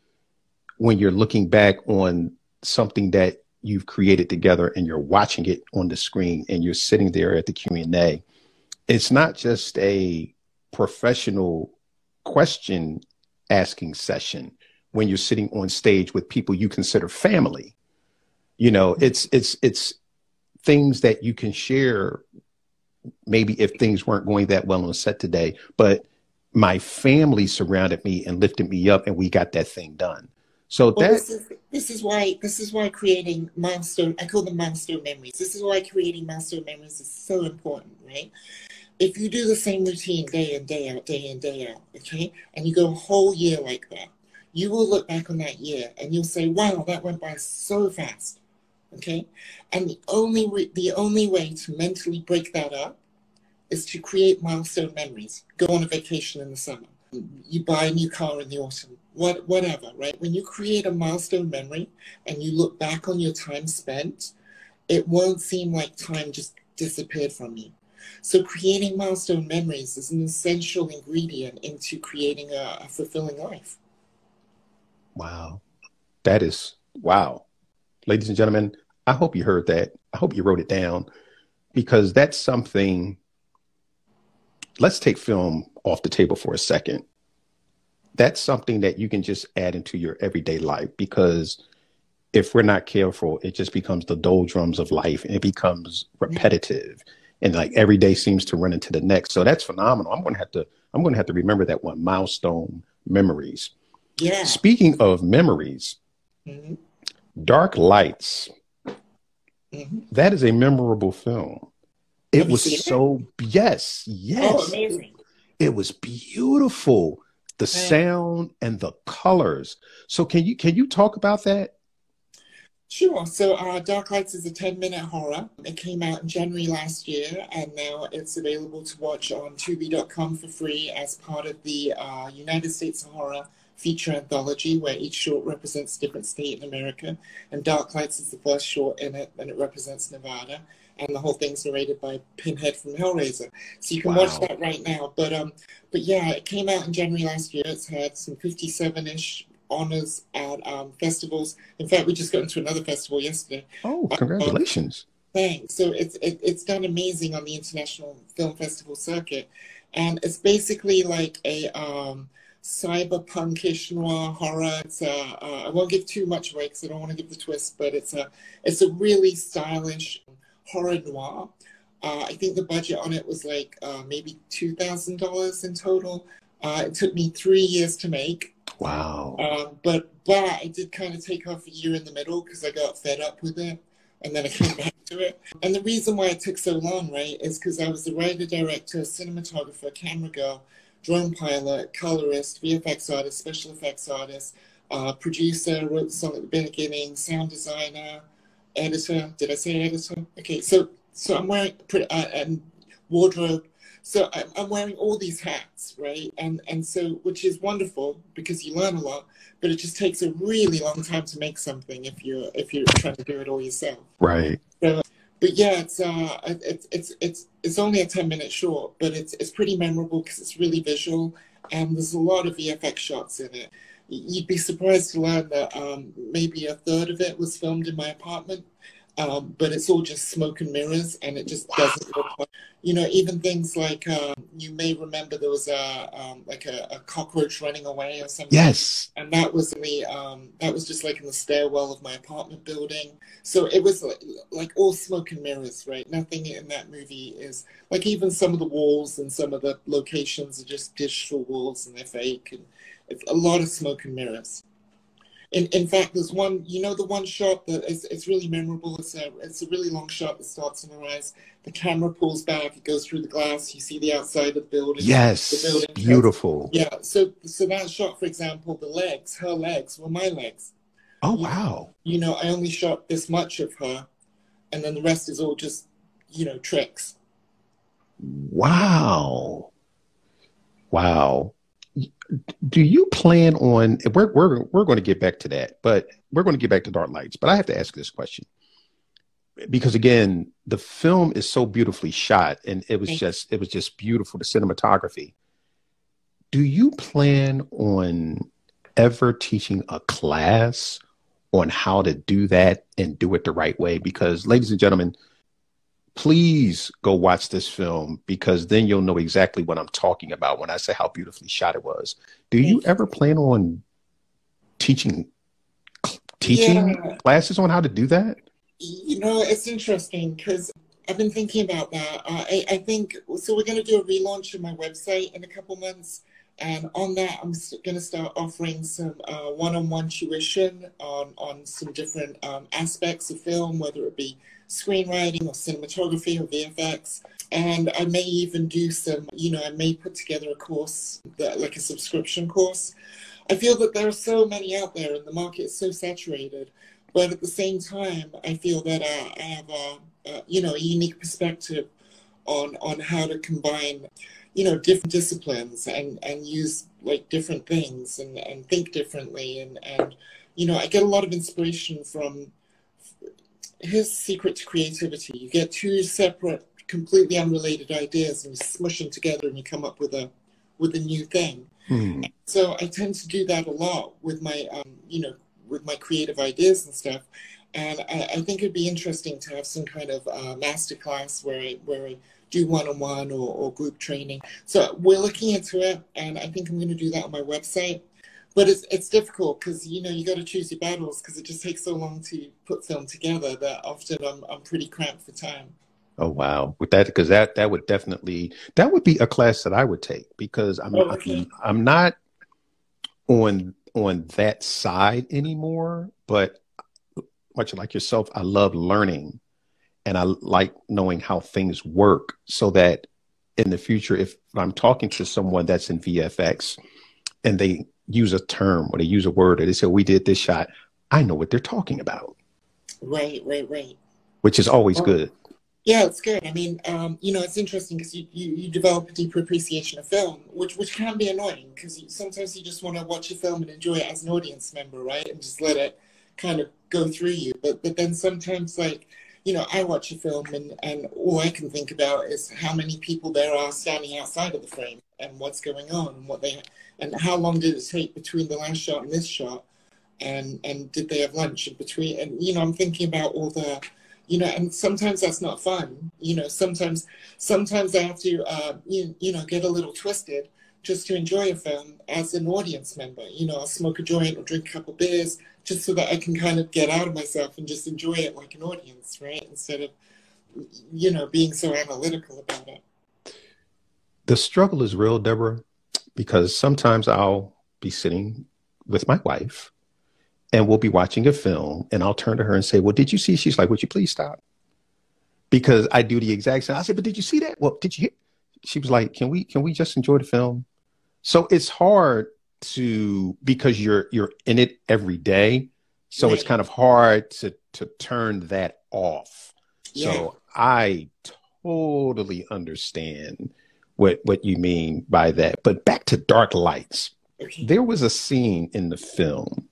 when you're looking back on something that you've created together and you're watching it on the screen and you're sitting there at the q&a it's not just a professional question asking session when you're sitting on stage with people you consider family. You know it's it's it's things that you can share maybe if things weren't going that well on set today, but my family surrounded me and lifted me up and we got that thing done. So well, that this is, this is why this is why creating milestone I call them milestone memories. This is why creating milestone memories is so important, right? If you do the same routine day in, day out, day in, day out, okay, and you go a whole year like that, you will look back on that year and you'll say, Wow, that went by so fast. Okay? And the only way, the only way to mentally break that up is to create milestone memories. Go on a vacation in the summer. You buy a new car in the autumn. What, whatever, right? When you create a milestone memory and you look back on your time spent, it won't seem like time just disappeared from you. So creating milestone memories is an essential ingredient into creating a, a fulfilling life. Wow. That is wow. Ladies and gentlemen, I hope you heard that. I hope you wrote it down because that's something let's take film off the table for a second. That's something that you can just add into your everyday life because if we're not careful, it just becomes the doldrums of life and it becomes repetitive. And like every day seems to run into the next. So that's phenomenal. I'm gonna have to I'm gonna have to remember that one milestone memories. Yeah. Speaking of memories, mm-hmm. Dark Lights. Mm-hmm. That is a memorable film. It was so it? yes, yes. Oh, amazing. It was beautiful. The right. sound and the colors. So can you can you talk about that? Sure. So, uh, Dark Lights is a 10 minute horror. It came out in January last year, and now it's available to watch on Tubi.com for free as part of the uh, United States Horror feature anthology, where each short represents a different state in America. And Dark Lights is the first short in it, and it represents Nevada and the whole thing's narrated by Pinhead from Hellraiser. So you can wow. watch that right now. But um, but yeah, it came out in January last year. It's had some 57-ish honors at um, festivals. In fact, we just got into another festival yesterday. Oh, um, congratulations! Um, thanks. So it's it, it's done amazing on the international film festival circuit, and it's basically like a um, cyberpunkish noir horror. It's a, uh, I won't give too much away because I don't want to give the twist, but it's a it's a really stylish horror noir. Uh, I think the budget on it was like uh, maybe two thousand dollars in total. Uh, it took me three years to make. Wow. Um, but but I did kind of take off a year in the middle because I got fed up with it. and then I came back to it. And the reason why it took so long, right, is because I was the writer, director, cinematographer, camera girl, drone pilot, colorist, VFX artist, special effects artist, uh, producer, wrote the song at the beginning, sound designer, editor. Did I say editor? Okay, so so I'm wearing uh, and wardrobe. So I'm, I'm wearing all these hats, right? And and so which is wonderful because you learn a lot, but it just takes a really long time to make something if you're if you're trying to do it all yourself. Right. So, but yeah, it's uh, it's it's it's it's only a ten minute short, but it's it's pretty memorable because it's really visual and there's a lot of VFX shots in it. You'd be surprised to learn that um, maybe a third of it was filmed in my apartment um, but it's all just smoke and mirrors, and it just doesn't look like, you know, even things like um, you may remember there was a um, like a, a, cockroach running away or something. Yes, and that was in the um, that was just like in the stairwell of my apartment building. So it was like, like all smoke and mirrors, right? Nothing in that movie is like even some of the walls and some of the locations are just digital walls and they're fake, and it's a lot of smoke and mirrors. In, in fact, there's one, you know, the one shot that is it's really memorable. It's a, it's a really long shot that starts in your eyes. The camera pulls back, it goes through the glass. You see the outside of the building. Yes, the building beautiful. Yeah. So, so that shot, for example, the legs, her legs were my legs. Oh wow! You know, I only shot this much of her, and then the rest is all just, you know, tricks. Wow. Wow do you plan on we're, we're we're going to get back to that but we're going to get back to dark lights but i have to ask this question. Because again the film is so beautifully shot and it was just it was just beautiful the cinematography. Do you plan on ever teaching a class on how to do that and do it the right way? Because ladies and gentlemen please go watch this film because then you'll know exactly what I'm talking about when I say how beautifully shot it was. Do you ever plan on teaching teaching yeah. classes on how to do that? You know, it's interesting because I've been thinking about that. Uh, I, I, think so. We're going to do a relaunch of my website in a couple months, and on that, I'm going to start offering some uh, one-on-one tuition on on some different um, aspects of film, whether it be screenwriting or cinematography or VFX. And I may even do some, you know, I may put together a course, that, like a subscription course. I feel that there are so many out there and the market is so saturated. But at the same time, I feel that uh, I have a, a, you know, a unique perspective on, on how to combine, you know, different disciplines and, and use like different things and, and think differently. And, and, you know, I get a lot of inspiration from here's the secret to creativity. You get two separate, completely unrelated ideas and you smush them together and you come up with a with a new thing. Hmm. So I tend to do that a lot with my um, you know, with my creative ideas and stuff. And I, I think it'd be interesting to have some kind of uh, master class where I, where I do one-on-one or, or group training. So we're looking into it, and I think I'm going to do that on my website but it's it's difficult because you know you got to choose your battles because it just takes so long to put film together that often I'm I'm pretty cramped for time. Oh wow, with that because that that would definitely that would be a class that I would take because I'm oh, okay. I'm, I'm not on on that side anymore, but much like yourself, I love learning and I like knowing how things work so that in the future, if I'm talking to someone that's in VFX and they use a term or they use a word or they say, we did this shot, I know what they're talking about. Wait, wait, wait. Which is always good. Yeah, it's good. I mean, um, you know, it's interesting because you, you, you, develop a deeper appreciation of film, which which can be annoying because sometimes you just want to watch a film and enjoy it as an audience member, right? And just let it kind of go through you. But but then sometimes, like, you know, I watch a film and, and all I can think about is how many people there are standing outside of the frame and what's going on and what they and how long did it take between the last shot and this shot? And and did they have lunch in between? And you know i'm thinking about all the you know and sometimes that's not fun. You know sometimes sometimes i have to uh, you, you know get a little twisted just to enjoy a film as an audience member. You know i'll smoke a joint or drink a couple beers just so that i can kind of get out of myself and just enjoy it like an audience right? Instead of you know being so analytical about it. The struggle is real deborah because sometimes I'll be sitting with my wife and we'll be watching a film and I'll turn to her and say, Well, did you see? She's like, Would you please stop? Because I do the exact same. I said, But did you see that? Well, did you hear? She was like, Can we can we just enjoy the film? So it's hard to because you're you're in it every day. So right. it's kind of hard to to turn that off. Yeah. So I totally understand what what you mean by that. But back to Dark Lights. There was a scene in the film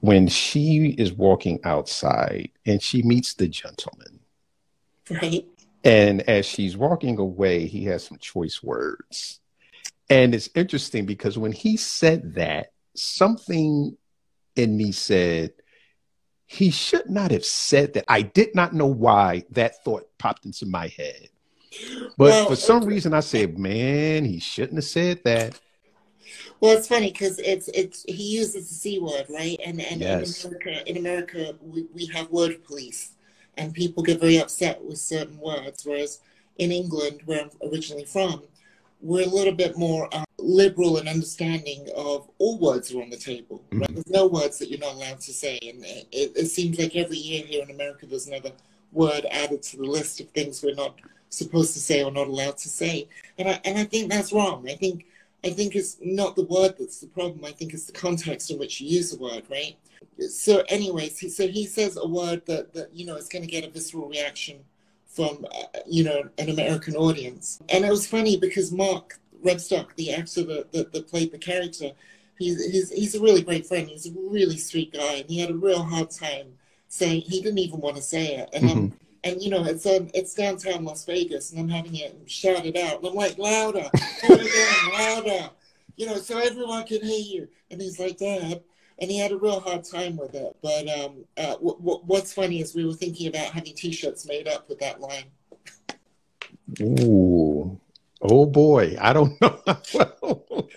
when she is walking outside and she meets the gentleman. Right. And as she's walking away, he has some choice words. And it's interesting because when he said that, something in me said, he should not have said that. I did not know why that thought popped into my head. But well, for some reason, I said, man, he shouldn't have said that. Well, it's funny because it's it's he uses the c word, right? And and yes. in America, in America, we, we have word police, and people get very upset with certain words. Whereas in England, where I'm originally from, we're a little bit more um, liberal and understanding of all words are on the table. Right? Mm-hmm. There's no words that you're not allowed to say, and it, it seems like every year here in America, there's another word added to the list of things we're not supposed to say or not allowed to say. And I and I think that's wrong. I think I think it's not the word that's the problem. I think it's the context in which you use the word, right? So, anyways, so he says a word that, that you know is going to get a visceral reaction from uh, you know an American audience. And it was funny because Mark Rebstock, the actor that, that, that played the character, he's, he's he's a really great friend. He's a really sweet guy, and he had a real hard time saying he didn't even want to say it. And mm-hmm. I'm and you know it's um it's downtown Las Vegas, and I'm having it shouted out, and I'm like louder, louder, you know, so everyone can hear you. And he's like, Dad, and he had a real hard time with it. But um, uh, w- w- what's funny is we were thinking about having T-shirts made up with that line. Ooh, oh boy, I don't know.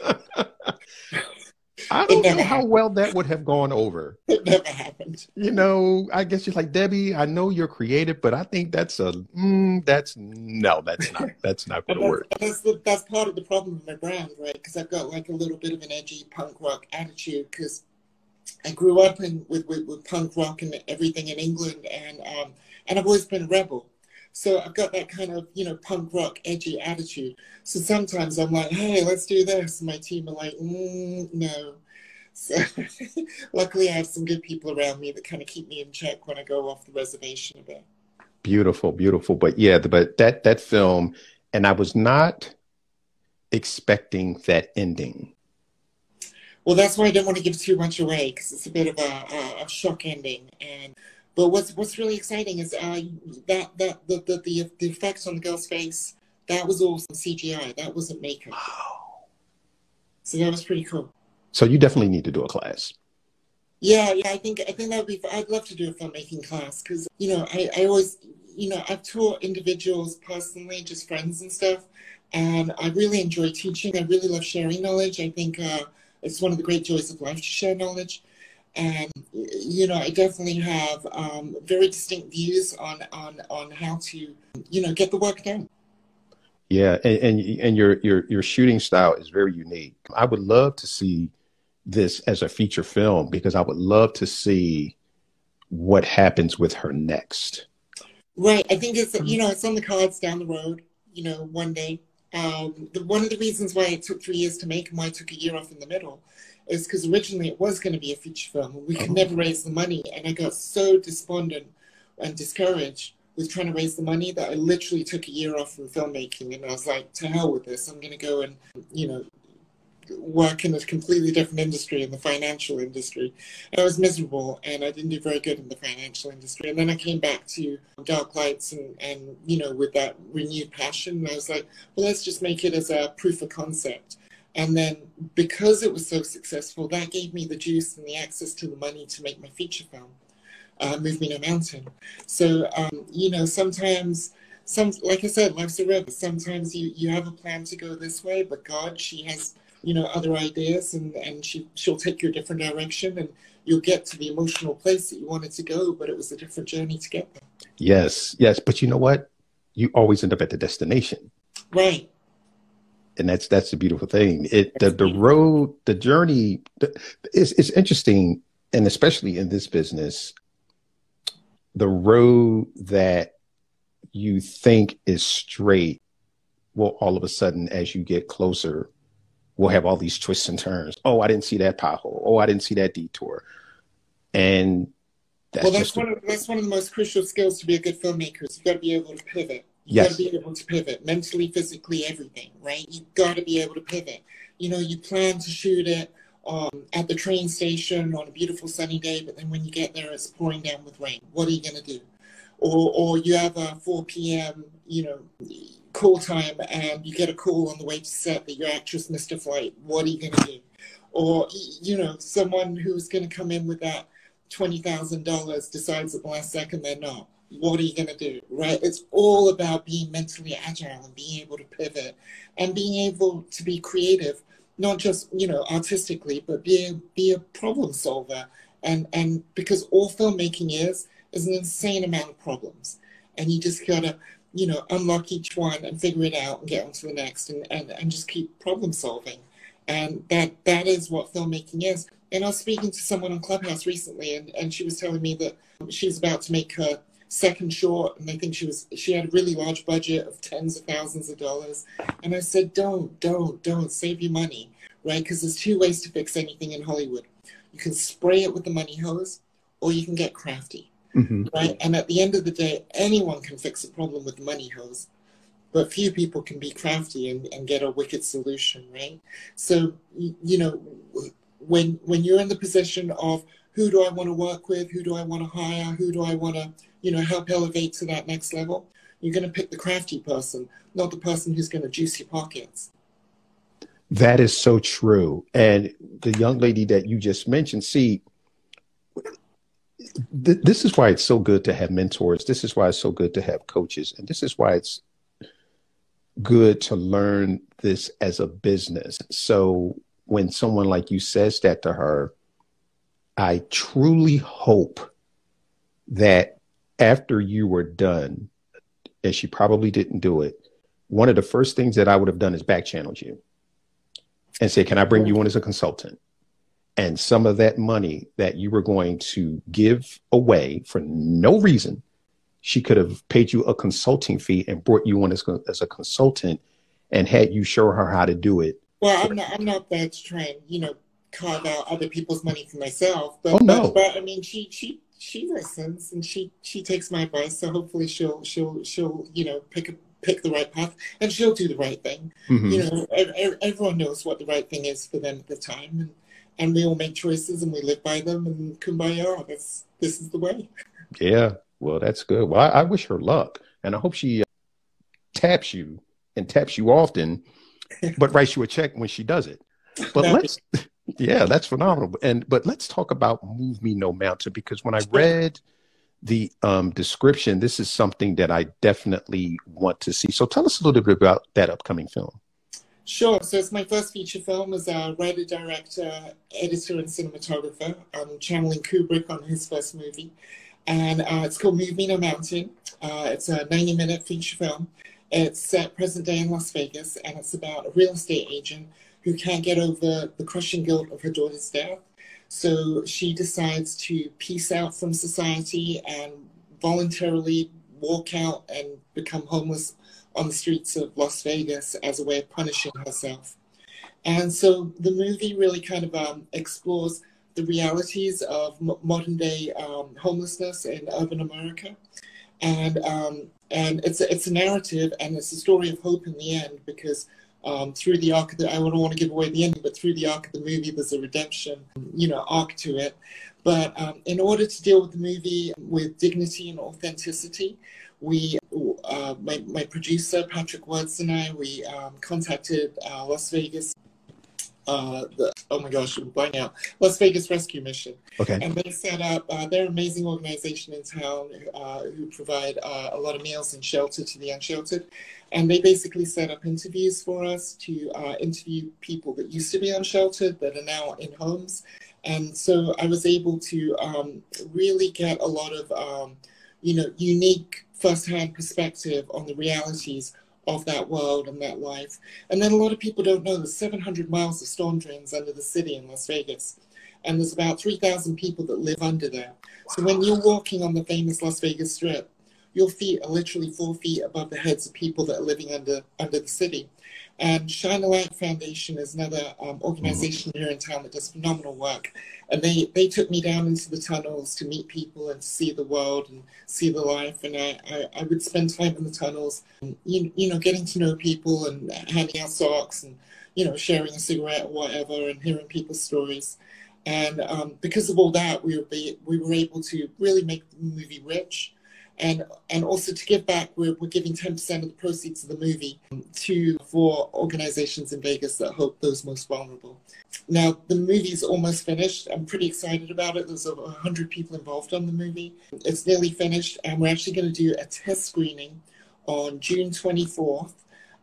I don't know how well that would have gone over. It never happened. You know, I guess you're like Debbie. I know you're creative, but I think that's a mm, that's no, that's not that's not going to work. That's the, that's part of the problem with my brand, right? Because I've got like a little bit of an edgy punk rock attitude because I grew up in with, with, with punk rock and everything in England, and um, and I've always been a rebel. So I've got that kind of, you know, punk rock, edgy attitude. So sometimes I'm like, hey, let's do this. And my team are like, mm, no. So luckily I have some good people around me that kind of keep me in check when I go off the reservation a bit. Beautiful, beautiful. But yeah, but that that film, and I was not expecting that ending. Well, that's why I don't want to give too much away because it's a bit of a, a, a shock ending. And but what's what's really exciting is uh, that that the, the, the the effects on the girl's face that was all CGI. That wasn't makeup. Wow. So that was pretty cool. So you definitely need to do a class. Yeah, yeah. I think I think that would be. I'd love to do a filmmaking class because you know I, I always you know I've taught individuals personally, just friends and stuff, and I really enjoy teaching. I really love sharing knowledge. I think uh, it's one of the great joys of life to share knowledge and you know i definitely have um, very distinct views on on on how to you know get the work done. Yeah and, and and your your your shooting style is very unique. I would love to see this as a feature film because i would love to see what happens with her next. Right i think it's you know it's on the cards down the road you know one day. Um, the, one of the reasons why it took three years to make and why I took a year off in the middle is because originally it was going to be a feature film and we could mm-hmm. never raise the money. And I got so despondent and discouraged with trying to raise the money that I literally took a year off from filmmaking. And I was like, to hell with this. I'm going to go and, you know, work in a completely different industry in the financial industry. And I was miserable and I didn't do very good in the financial industry. And then I came back to Dark Lights and, and you know, with that renewed passion. And I was like, well, let's just make it as a proof of concept. And then because it was so successful, that gave me the juice and the access to the money to make my feature film, uh, Move Me No Mountain. So, um, you know, sometimes, some like I said, life's a river. Sometimes you, you have a plan to go this way, but God, she has, you know, other ideas and, and she, she'll take you a different direction and you'll get to the emotional place that you wanted to go, but it was a different journey to get there. Yes, yes. But you know what? You always end up at the destination. Right and that's that's the beautiful thing. It the, the road, the journey, is it's interesting, and especially in this business, the road that you think is straight will all of a sudden, as you get closer, will have all these twists and turns. Oh, I didn't see that pothole. Oh, I didn't see that detour, and that's well, that's one of that's one of the most crucial skills to be a good filmmaker. Is you've got to be able to pivot. Yes. got to be able to pivot mentally, physically, everything. Right? You've got to be able to pivot. You know, you plan to shoot it um, at the train station on a beautiful sunny day, but then when you get there, it's pouring down with rain. What are you going to do? Or, or you have a 4 p.m. you know call time, and you get a call on the way to set that your actress missed a flight. What are you going to do? Or you know, someone who's going to come in with that $20,000 decides at the last second they're not. What are you going to do? Right? It's all about being mentally agile and being able to pivot and being able to be creative, not just, you know, artistically, but be a, be a problem solver. And, and because all filmmaking is, is an insane amount of problems. And you just got to, you know, unlock each one and figure it out and get on to the next and, and, and just keep problem solving. And that that is what filmmaking is. And I was speaking to someone on Clubhouse recently, and, and she was telling me that she's about to make her second short, and I think she was she had a really large budget of tens of thousands of dollars. And I said, don't, don't, don't save your money, right? Because there's two ways to fix anything in Hollywood. You can spray it with the money hose, or you can get crafty, mm-hmm. right? And at the end of the day, anyone can fix a problem with the money hose but few people can be crafty and, and get a wicked solution, right? So, you know, when when you're in the position of who do I want to work with, who do I want to hire, who do I want to you know help elevate to that next level, you're going to pick the crafty person, not the person who's going to juice your pockets. That is so true. And the young lady that you just mentioned, see, th- this is why it's so good to have mentors. This is why it's so good to have coaches. And this is why it's good to learn this as a business. So when someone like you says that to her, I truly hope that after you were done, and she probably didn't do it, one of the first things that I would have done is back channeled you and say, Can I bring you on as a consultant? And some of that money that you were going to give away for no reason, she could have paid you a consulting fee and brought you on as, as a consultant and had you show her how to do it well, I'm not. I'm not there to try and you know carve out other people's money for myself. But, oh, no. but, but I mean, she she she listens and she she takes my advice. So hopefully she'll she'll she'll you know pick a pick the right path and she'll do the right thing. Mm-hmm. You know, everyone knows what the right thing is for them at the time, and and we all make choices and we live by them. And kumbaya, that's this is the way. Yeah, well, that's good. Well, I, I wish her luck, and I hope she uh, taps you and taps you often but writes you a check when she does it. But let's, yeah, that's phenomenal. And but let's talk about Move Me No Mountain because when I read the um, description, this is something that I definitely want to see. So tell us a little bit about that upcoming film. Sure. So it's my first feature film as a writer, director, editor, and cinematographer. I'm channeling Kubrick on his first movie. And uh, it's called Move Me No Mountain. Uh, it's a 90 minute feature film. It's set present day in Las Vegas, and it's about a real estate agent who can't get over the crushing guilt of her daughter's death. So she decides to peace out from society and voluntarily walk out and become homeless on the streets of Las Vegas as a way of punishing herself. And so the movie really kind of um, explores the realities of m- modern day um, homelessness in urban America. And um, and it's a, it's a narrative and it's a story of hope in the end because um, through the arc the, I don't want to give away the ending, but through the arc of the movie, there's a redemption, you know, arc to it. But um, in order to deal with the movie with dignity and authenticity, we, uh, my, my producer Patrick Woods and I, we um, contacted uh, Las Vegas uh, the oh my gosh, I'm blanking out. Las Vegas Rescue Mission. Okay. And they set up. Uh, they're an amazing organization in town uh, who provide uh, a lot of meals and shelter to the unsheltered. And they basically set up interviews for us to uh, interview people that used to be unsheltered that are now in homes. And so I was able to um, really get a lot of, um, you know, unique firsthand perspective on the realities of that world and that life. And then a lot of people don't know there's 700 miles of storm drains under the city in Las Vegas. And there's about 3,000 people that live under there. So when you're walking on the famous Las Vegas Strip, your feet are literally four feet above the heads of people that are living under under the city. And Shine a Light Foundation is another um, organization here in town that does phenomenal work. And they, they took me down into the tunnels to meet people and to see the world and see the life. And I, I, I would spend time in the tunnels, and, you, you know, getting to know people and handing out socks and, you know, sharing a cigarette or whatever and hearing people's stories. And um, because of all that, we were, be, we were able to really make the movie rich and and also to give back we're, we're giving 10% of the proceeds of the movie to four organizations in vegas that help those most vulnerable. Now the movie is almost finished. I'm pretty excited about it. There's over 100 people involved on the movie. It's nearly finished and we're actually going to do a test screening on june 24th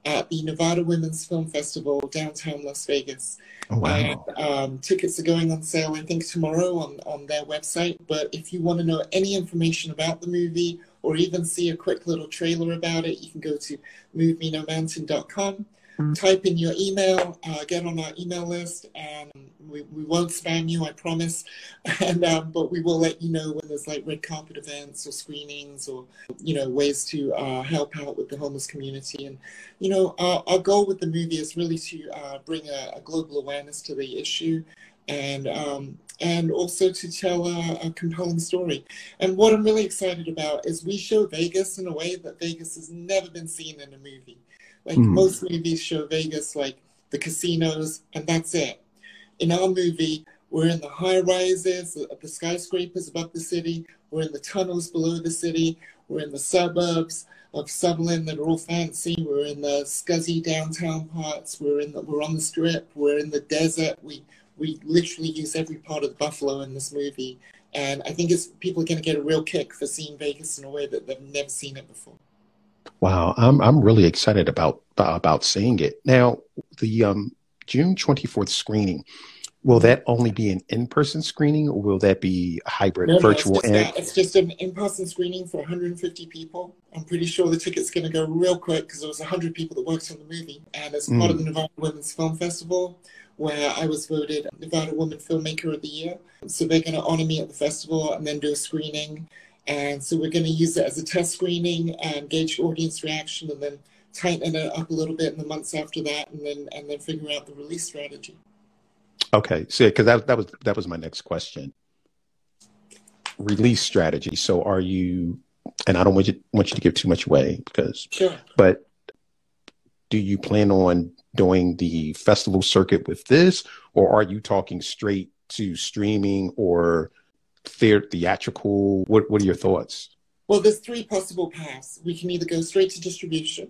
at the Nevada Women's Film Festival downtown Las Vegas. Oh, wow. And, um, tickets are going on sale, I think, tomorrow on, on their website. But if you want to know any information about the movie or even see a quick little trailer about it, you can go to movemenomountain.com. Type in your email, uh, get on our email list, and we, we won't spam you, I promise. And um, but we will let you know when there's like red carpet events or screenings or you know ways to uh, help out with the homeless community. And you know our, our goal with the movie is really to uh, bring a, a, global awareness to the issue and um, and also to tell a, a, compelling story. And what I'm really excited about is we show Vegas in a way that Vegas has never been seen in a movie. Like mm. most movies show Vegas like the casinos, and that's it. In our movie, we're in the high rises, the skyscrapers above the city. We're in the tunnels below the city. We're in the suburbs of Summerlin that are all fancy. We're in the scuzzy downtown parts. We're in the, we're on the strip. We're in the desert. We we literally use every part of the buffalo in this movie, and I think it's people are going to get a real kick for seeing Vegas in a way that they've never seen it before. Wow, I'm I'm really excited about about seeing it. Now, the um, June 24th screening, will that only be an in-person screening, or will that be hybrid, no, virtual? No, it's, just and- it's just an in-person screening for 150 people. I'm pretty sure the ticket's going to go real quick because there was 100 people that worked on the movie, and part mm. of the Nevada Women's Film Festival, where I was voted Nevada Woman Filmmaker of the Year. So they're going to honor me at the festival and then do a screening and so we're going to use it as a test screening and gauge audience reaction and then tighten it up a little bit in the months after that and then and then figure out the release strategy. Okay. So because that that was that was my next question. Release strategy. So are you and I don't want you want you to give too much away because sure. but do you plan on doing the festival circuit with this or are you talking straight to streaming or theatrical? What What are your thoughts? Well, there's three possible paths. We can either go straight to distribution.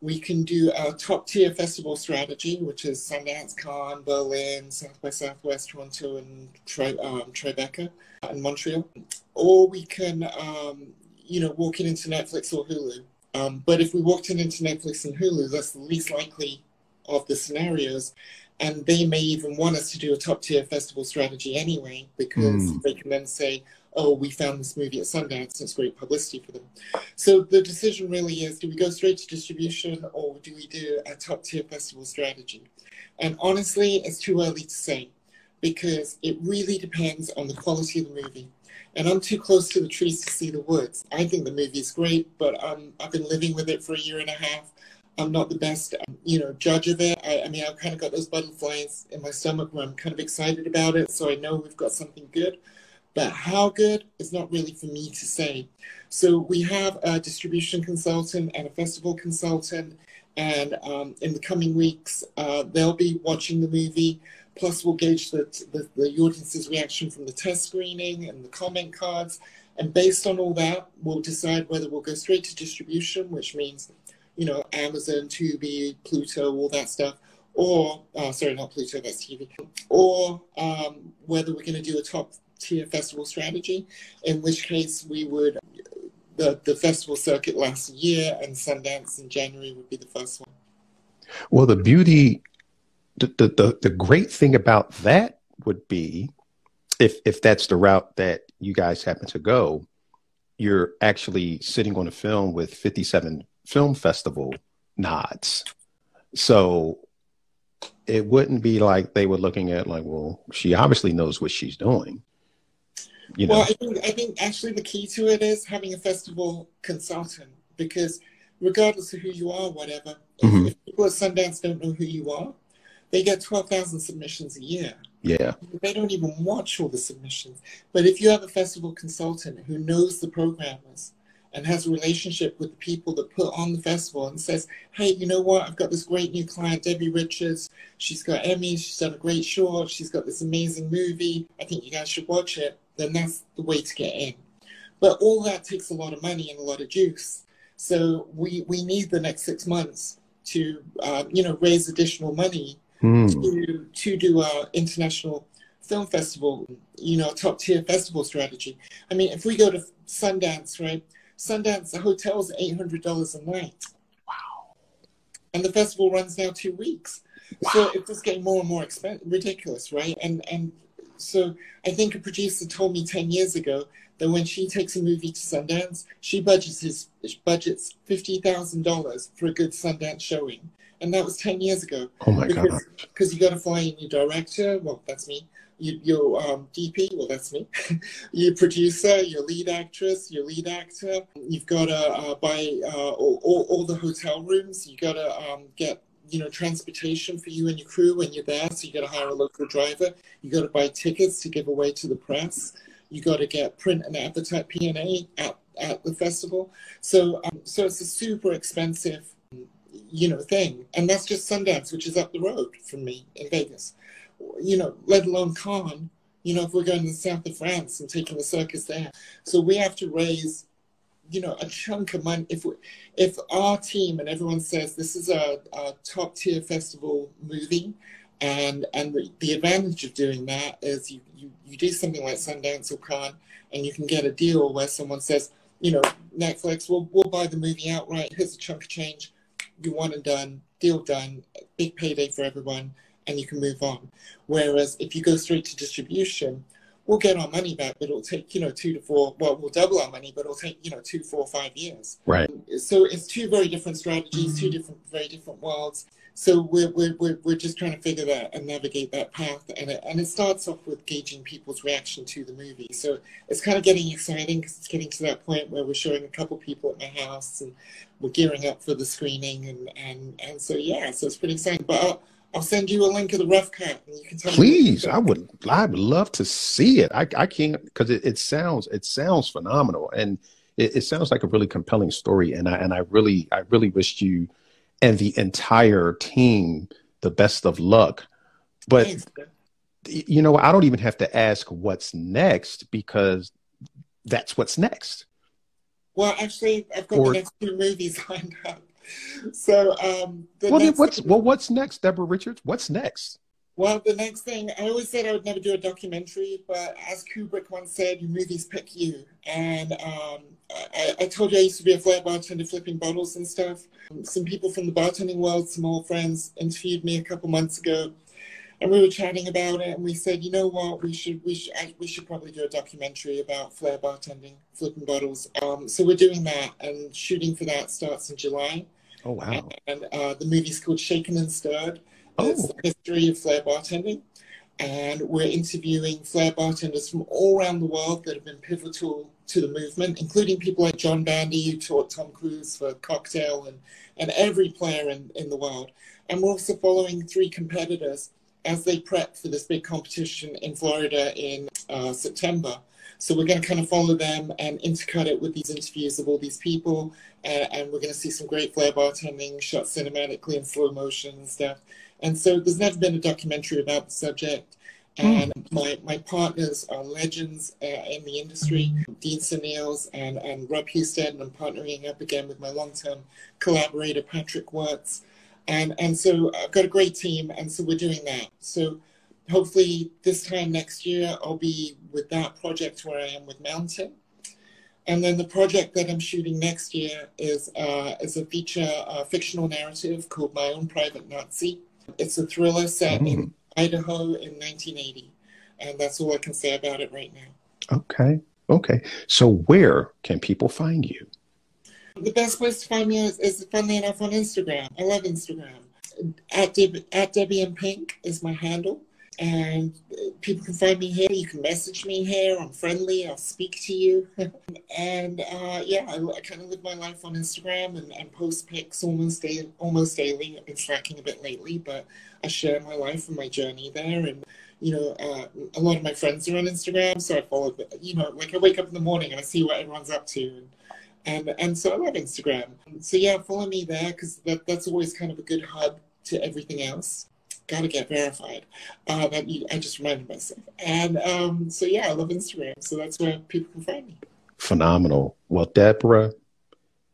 We can do a top tier festival strategy, which is Sundance, Cannes, Berlin, South by Southwest, Toronto, and Tri- um, Tribeca, and Montreal. Or we can, um, you know, walk it into Netflix or Hulu. Um, but if we walked it into Netflix and Hulu, that's the least likely of the scenarios and they may even want us to do a top tier festival strategy anyway because mm. they can then say oh we found this movie at sundance it's great publicity for them so the decision really is do we go straight to distribution or do we do a top tier festival strategy and honestly it's too early to say because it really depends on the quality of the movie and I'm too close to the trees to see the woods. I think the movie is great, but um, I've been living with it for a year and a half. I'm not the best, you know, judge of it. I, I, mean, I've kind of got those butterflies in my stomach where I'm kind of excited about it, so I know we've got something good. But how good is not really for me to say. So we have a distribution consultant and a festival consultant, and um, in the coming weeks, uh, they'll be watching the movie. Plus, we'll gauge the, the, the audience's reaction from the test screening and the comment cards. And based on all that, we'll decide whether we'll go straight to distribution, which means you know, Amazon, Tubi, Pluto, all that stuff, or uh, sorry, not Pluto, that's TV, or um, whether we're going to do a top tier festival strategy, in which case we would the the festival circuit last year and Sundance in January would be the first one. Well, the beauty, the the the, the great thing about that would be if if that's the route that you guys happen to go, you're actually sitting on a film with 57 film festival nods. So it wouldn't be like they were looking at like, well, she obviously knows what she's doing. You know? Well, I think I think actually the key to it is having a festival consultant because regardless of who you are, whatever, mm-hmm. if, if people at Sundance don't know who you are, they get twelve thousand submissions a year. Yeah. They don't even watch all the submissions. But if you have a festival consultant who knows the programmers and has a relationship with the people that put on the festival and says, hey, you know what? I've got this great new client, Debbie Richards. She's got Emmys. She's done a great short. She's got this amazing movie. I think you guys should watch it. Then that's the way to get in. But all that takes a lot of money and a lot of juice. So we, we need the next six months to, uh, you know, raise additional money mm. to, to do our international film festival, you know, top tier festival strategy. I mean, if we go to Sundance, right? Sundance, the hotel's eight hundred dollars a night. Wow! And the festival runs now two weeks, wow. so it's just getting more and more expensive, ridiculous, right? And and so I think a producer told me ten years ago that when she takes a movie to Sundance, she budgets his budgets fifty thousand dollars for a good Sundance showing, and that was ten years ago. Oh my god! Because you got to fly in your director. Well, that's me you, your um, DP, well, that's me, your producer, your lead actress, your lead actor. You've got to uh, buy uh, all, all, all, the hotel rooms. You got to um, get you know transportation for you and your crew when you're there. So you got to hire a local driver. You got to buy tickets to give away to the press. You got to get print and advertise P&A at, at the festival. So um, so it's a super expensive you know thing, and that's just Sundance, which is up the road from me in Vegas you know, let alone Cannes, you know, if we're going to the south of France and taking the circus there. So we have to raise, you know, a chunk of money. If we, if our team and everyone says this is a, a top tier festival movie, and and the, the advantage of doing that is you, you, you do something like Sundance or Cannes, and you can get a deal where someone says, you know, Netflix, we'll, we'll buy the movie outright. Here's a chunk of change. You want it done, deal done, big payday for everyone and you can move on. Whereas if you go straight to distribution, we'll get our money back, but it'll take, you know, two to four, well, we'll double our money, but it'll take, you know, two, four, five years. Right. So it's two very different strategies, two different, very different worlds. So we're, we're, we're, we're just trying to figure that and navigate that path. And it, and it starts off with gauging people's reaction to the movie. So it's kind of getting exciting because it's getting to that point where we're showing a couple people at my house and we're gearing up for the screening. And, and, and so, yeah, so it's pretty exciting. But I'll, I'll send you a link of the rough cut, and you can tell Please, I would. I would love to see it. I, I can't because it, it sounds it sounds phenomenal, and it, it, sounds like a really compelling story. And I and I really I really wish you and the entire team the best of luck. But Thanks. you know, I don't even have to ask what's next because that's what's next. Well, actually, I've got or, the next two movies lined up so um, well, what's thing, well, what's next, Deborah Richards? What's next? Well, the next thing I always said I would never do a documentary, but as Kubrick once said, "Your movies pick you." And um, I, I, told you I used to be a flair bartender flipping bottles and stuff. Some people from the bartending world, some old friends, interviewed me a couple months ago, and we were chatting about it. And we said, you know what, we should we should we should probably do a documentary about flair bartending, flipping bottles. Um, so we're doing that, and shooting for that starts in July. Oh wow! And uh, the movie's called Shaken and Stirred. Oh. It's the history of flair bartending, and we're interviewing flair bartenders from all around the world that have been pivotal to the movement, including people like John Bandy, who taught Tom Cruise for Cocktail, and and every player in, in the world. And we're also following three competitors as they prep for this big competition in Florida in uh, September. So we're going to kind of follow them and intercut it with these interviews of all these people, and, and we're going to see some great flair bartending shot cinematically in slow motion and stuff. And so there's never been a documentary about the subject. And mm. my, my partners are legends uh, in the industry, Dean Serneels and, and Rob Husted, and I'm partnering up again with my long-term collaborator, Patrick Wirtz. And, and so I've got a great team, and so we're doing that. So hopefully this time next year I'll be with that project where I am with Mountain. And then the project that I'm shooting next year is uh, is a feature uh, fictional narrative called My Own Private Nazi. It's a thriller set mm. in Idaho in 1980, and that's all I can say about it right now. Okay, okay. So where can people find you? The best place to find me is, is funnily enough on Instagram. I love Instagram. At, Deb- at Debbie and Pink is my handle and people can find me here. You can message me here. I'm friendly. I'll speak to you. and uh, yeah, I, I kind of live my life on Instagram and, and post pics almost daily. Almost daily. I've been slacking a bit lately, but I share my life and my journey there. And you know, uh, a lot of my friends are on Instagram, so I follow. You know, like I wake up in the morning and I see what everyone's up to. And, and, and so I love Instagram. So yeah, follow me there because that, that's always kind of a good hub to everything else got to get verified. Uh, that you, I just reminded myself. And um, so, yeah, I love Instagram. So that's where people can find me. Phenomenal. Well, Deborah,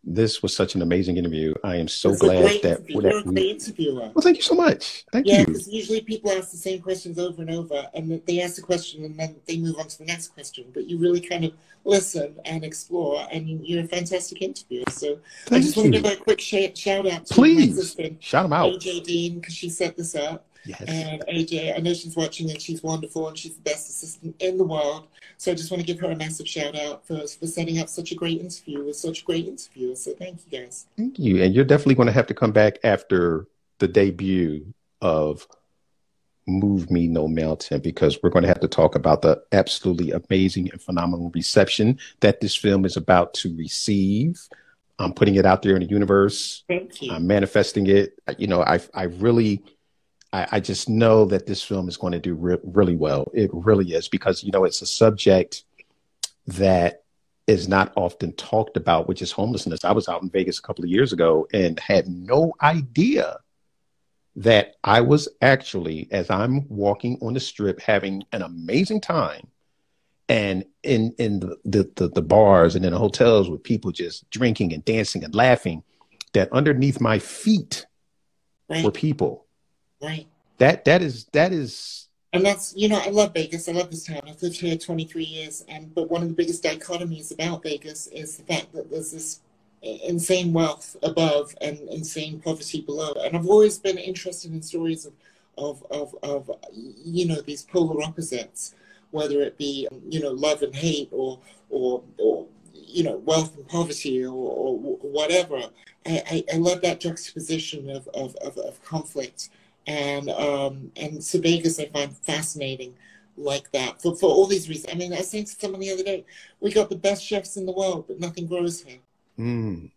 this was such an amazing interview. I am so It's glad that, interview. that we, great interviewer. well, thank you so much. Thank Yeah, you. because usually people ask the same questions over and over, and they ask a question and then they move on to the next question. But you really kind of listen and explore, and you're a fantastic interviewer. So I Thank just want to give a quick sh- shout out to my Please assistant, shout them out. AJ Dean, because she set this up. Yes. And AJ, I know she's watching and she's wonderful and she's the best assistant in the world. So I just want to give her a massive shout out for, for setting up such a great interview with such a great interviewer. So thank you guys. Thank you. And you're definitely going to have to come back after the debut of Move Me No Mountain because we're going to have to talk about the absolutely amazing and phenomenal reception that this film is about to receive. I'm putting it out there in the universe. Thank you. I'm manifesting it. You know, I I really, I, I just know that this film is going to do re- really well. It really is because you know it's a subject that is not often talked about, which is homelessness. I was out in Vegas a couple of years ago and had no idea that I was actually, as I'm walking on the strip, having an amazing time. And in in the, the, the, the bars and in the hotels with people just drinking and dancing and laughing, that underneath my feet right, were people. Right. That that is that is And that's, you know, I love Vegas. I love this town. I've lived here 23 years. And But one of the biggest dichotomies about Vegas is the fact that there's this insane wealth above and insane poverty below. And I've always been interested in stories of, of, of, of you know, these polar opposites, whether it be, you know, love and hate or, or, or you know, wealth and poverty or, or whatever. I, I, I love that juxtaposition of, of, of, of conflict. And um, and so Vegas I find fascinating like that for, for all these reasons. I mean, I was saying to someone the other day, we got the best chefs in the world, but nothing grows here. mm,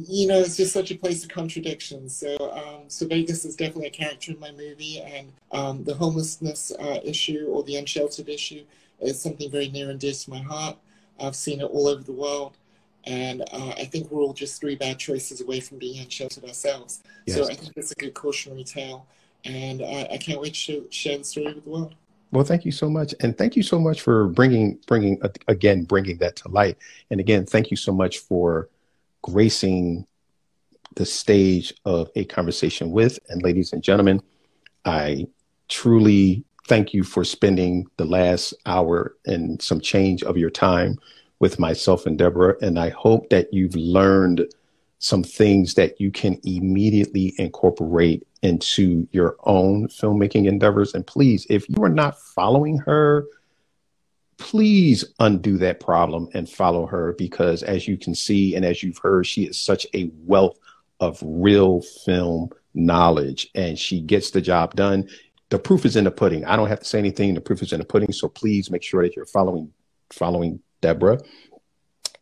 You know, it's just such a place of contradictions. So, um, so Vegas is definitely a character in my movie, and um, the homelessness uh, issue or the unsheltered issue is something very near and dear to my heart. I've seen it all over the world, and uh, I think we're all just three bad choices away from being unsheltered ourselves. So. I think it's a good cautionary tale, and I, I can't wait to share, share the story with the world. Well, thank you so much, and thank you so much for bringing bringing uh, again bringing that to light. And again, thank you so much for gracing the stage of a conversation with. And ladies and gentlemen, I truly thank you for spending the last hour and some change of your time with myself and Deborah. And I hope that you've learned some things that you can immediately incorporate into your own filmmaking endeavors. And please, if you are not following her, please undo that problem and follow her because, as you can see and as you've heard, she is such a wealth of real film knowledge and she gets the job done. The proof is in the pudding. I don't have to say anything. The proof is in the pudding. So please make sure that you're following following Deborah.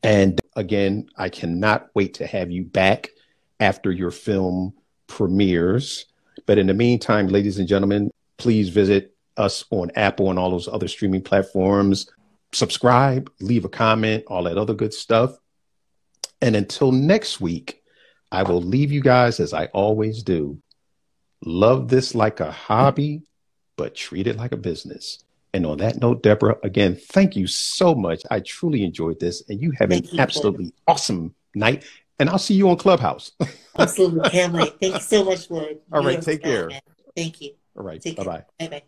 And again, I cannot wait to have you back after your film premieres. But in the meantime, ladies and gentlemen, please visit us on Apple and all those other streaming platforms. Subscribe, leave a comment, all that other good stuff. And until next week, I will leave you guys as I always do. Love this like a hobby, but treat it like a business. And on that note, Deborah, again, thank you so much. I truly enjoyed this, and you have an you, absolutely awesome night. And I'll see you on Clubhouse. Absolutely, can't wait. Thank you so much, Floyd. All right, take care. Thank you. All right, bye bye. Bye bye.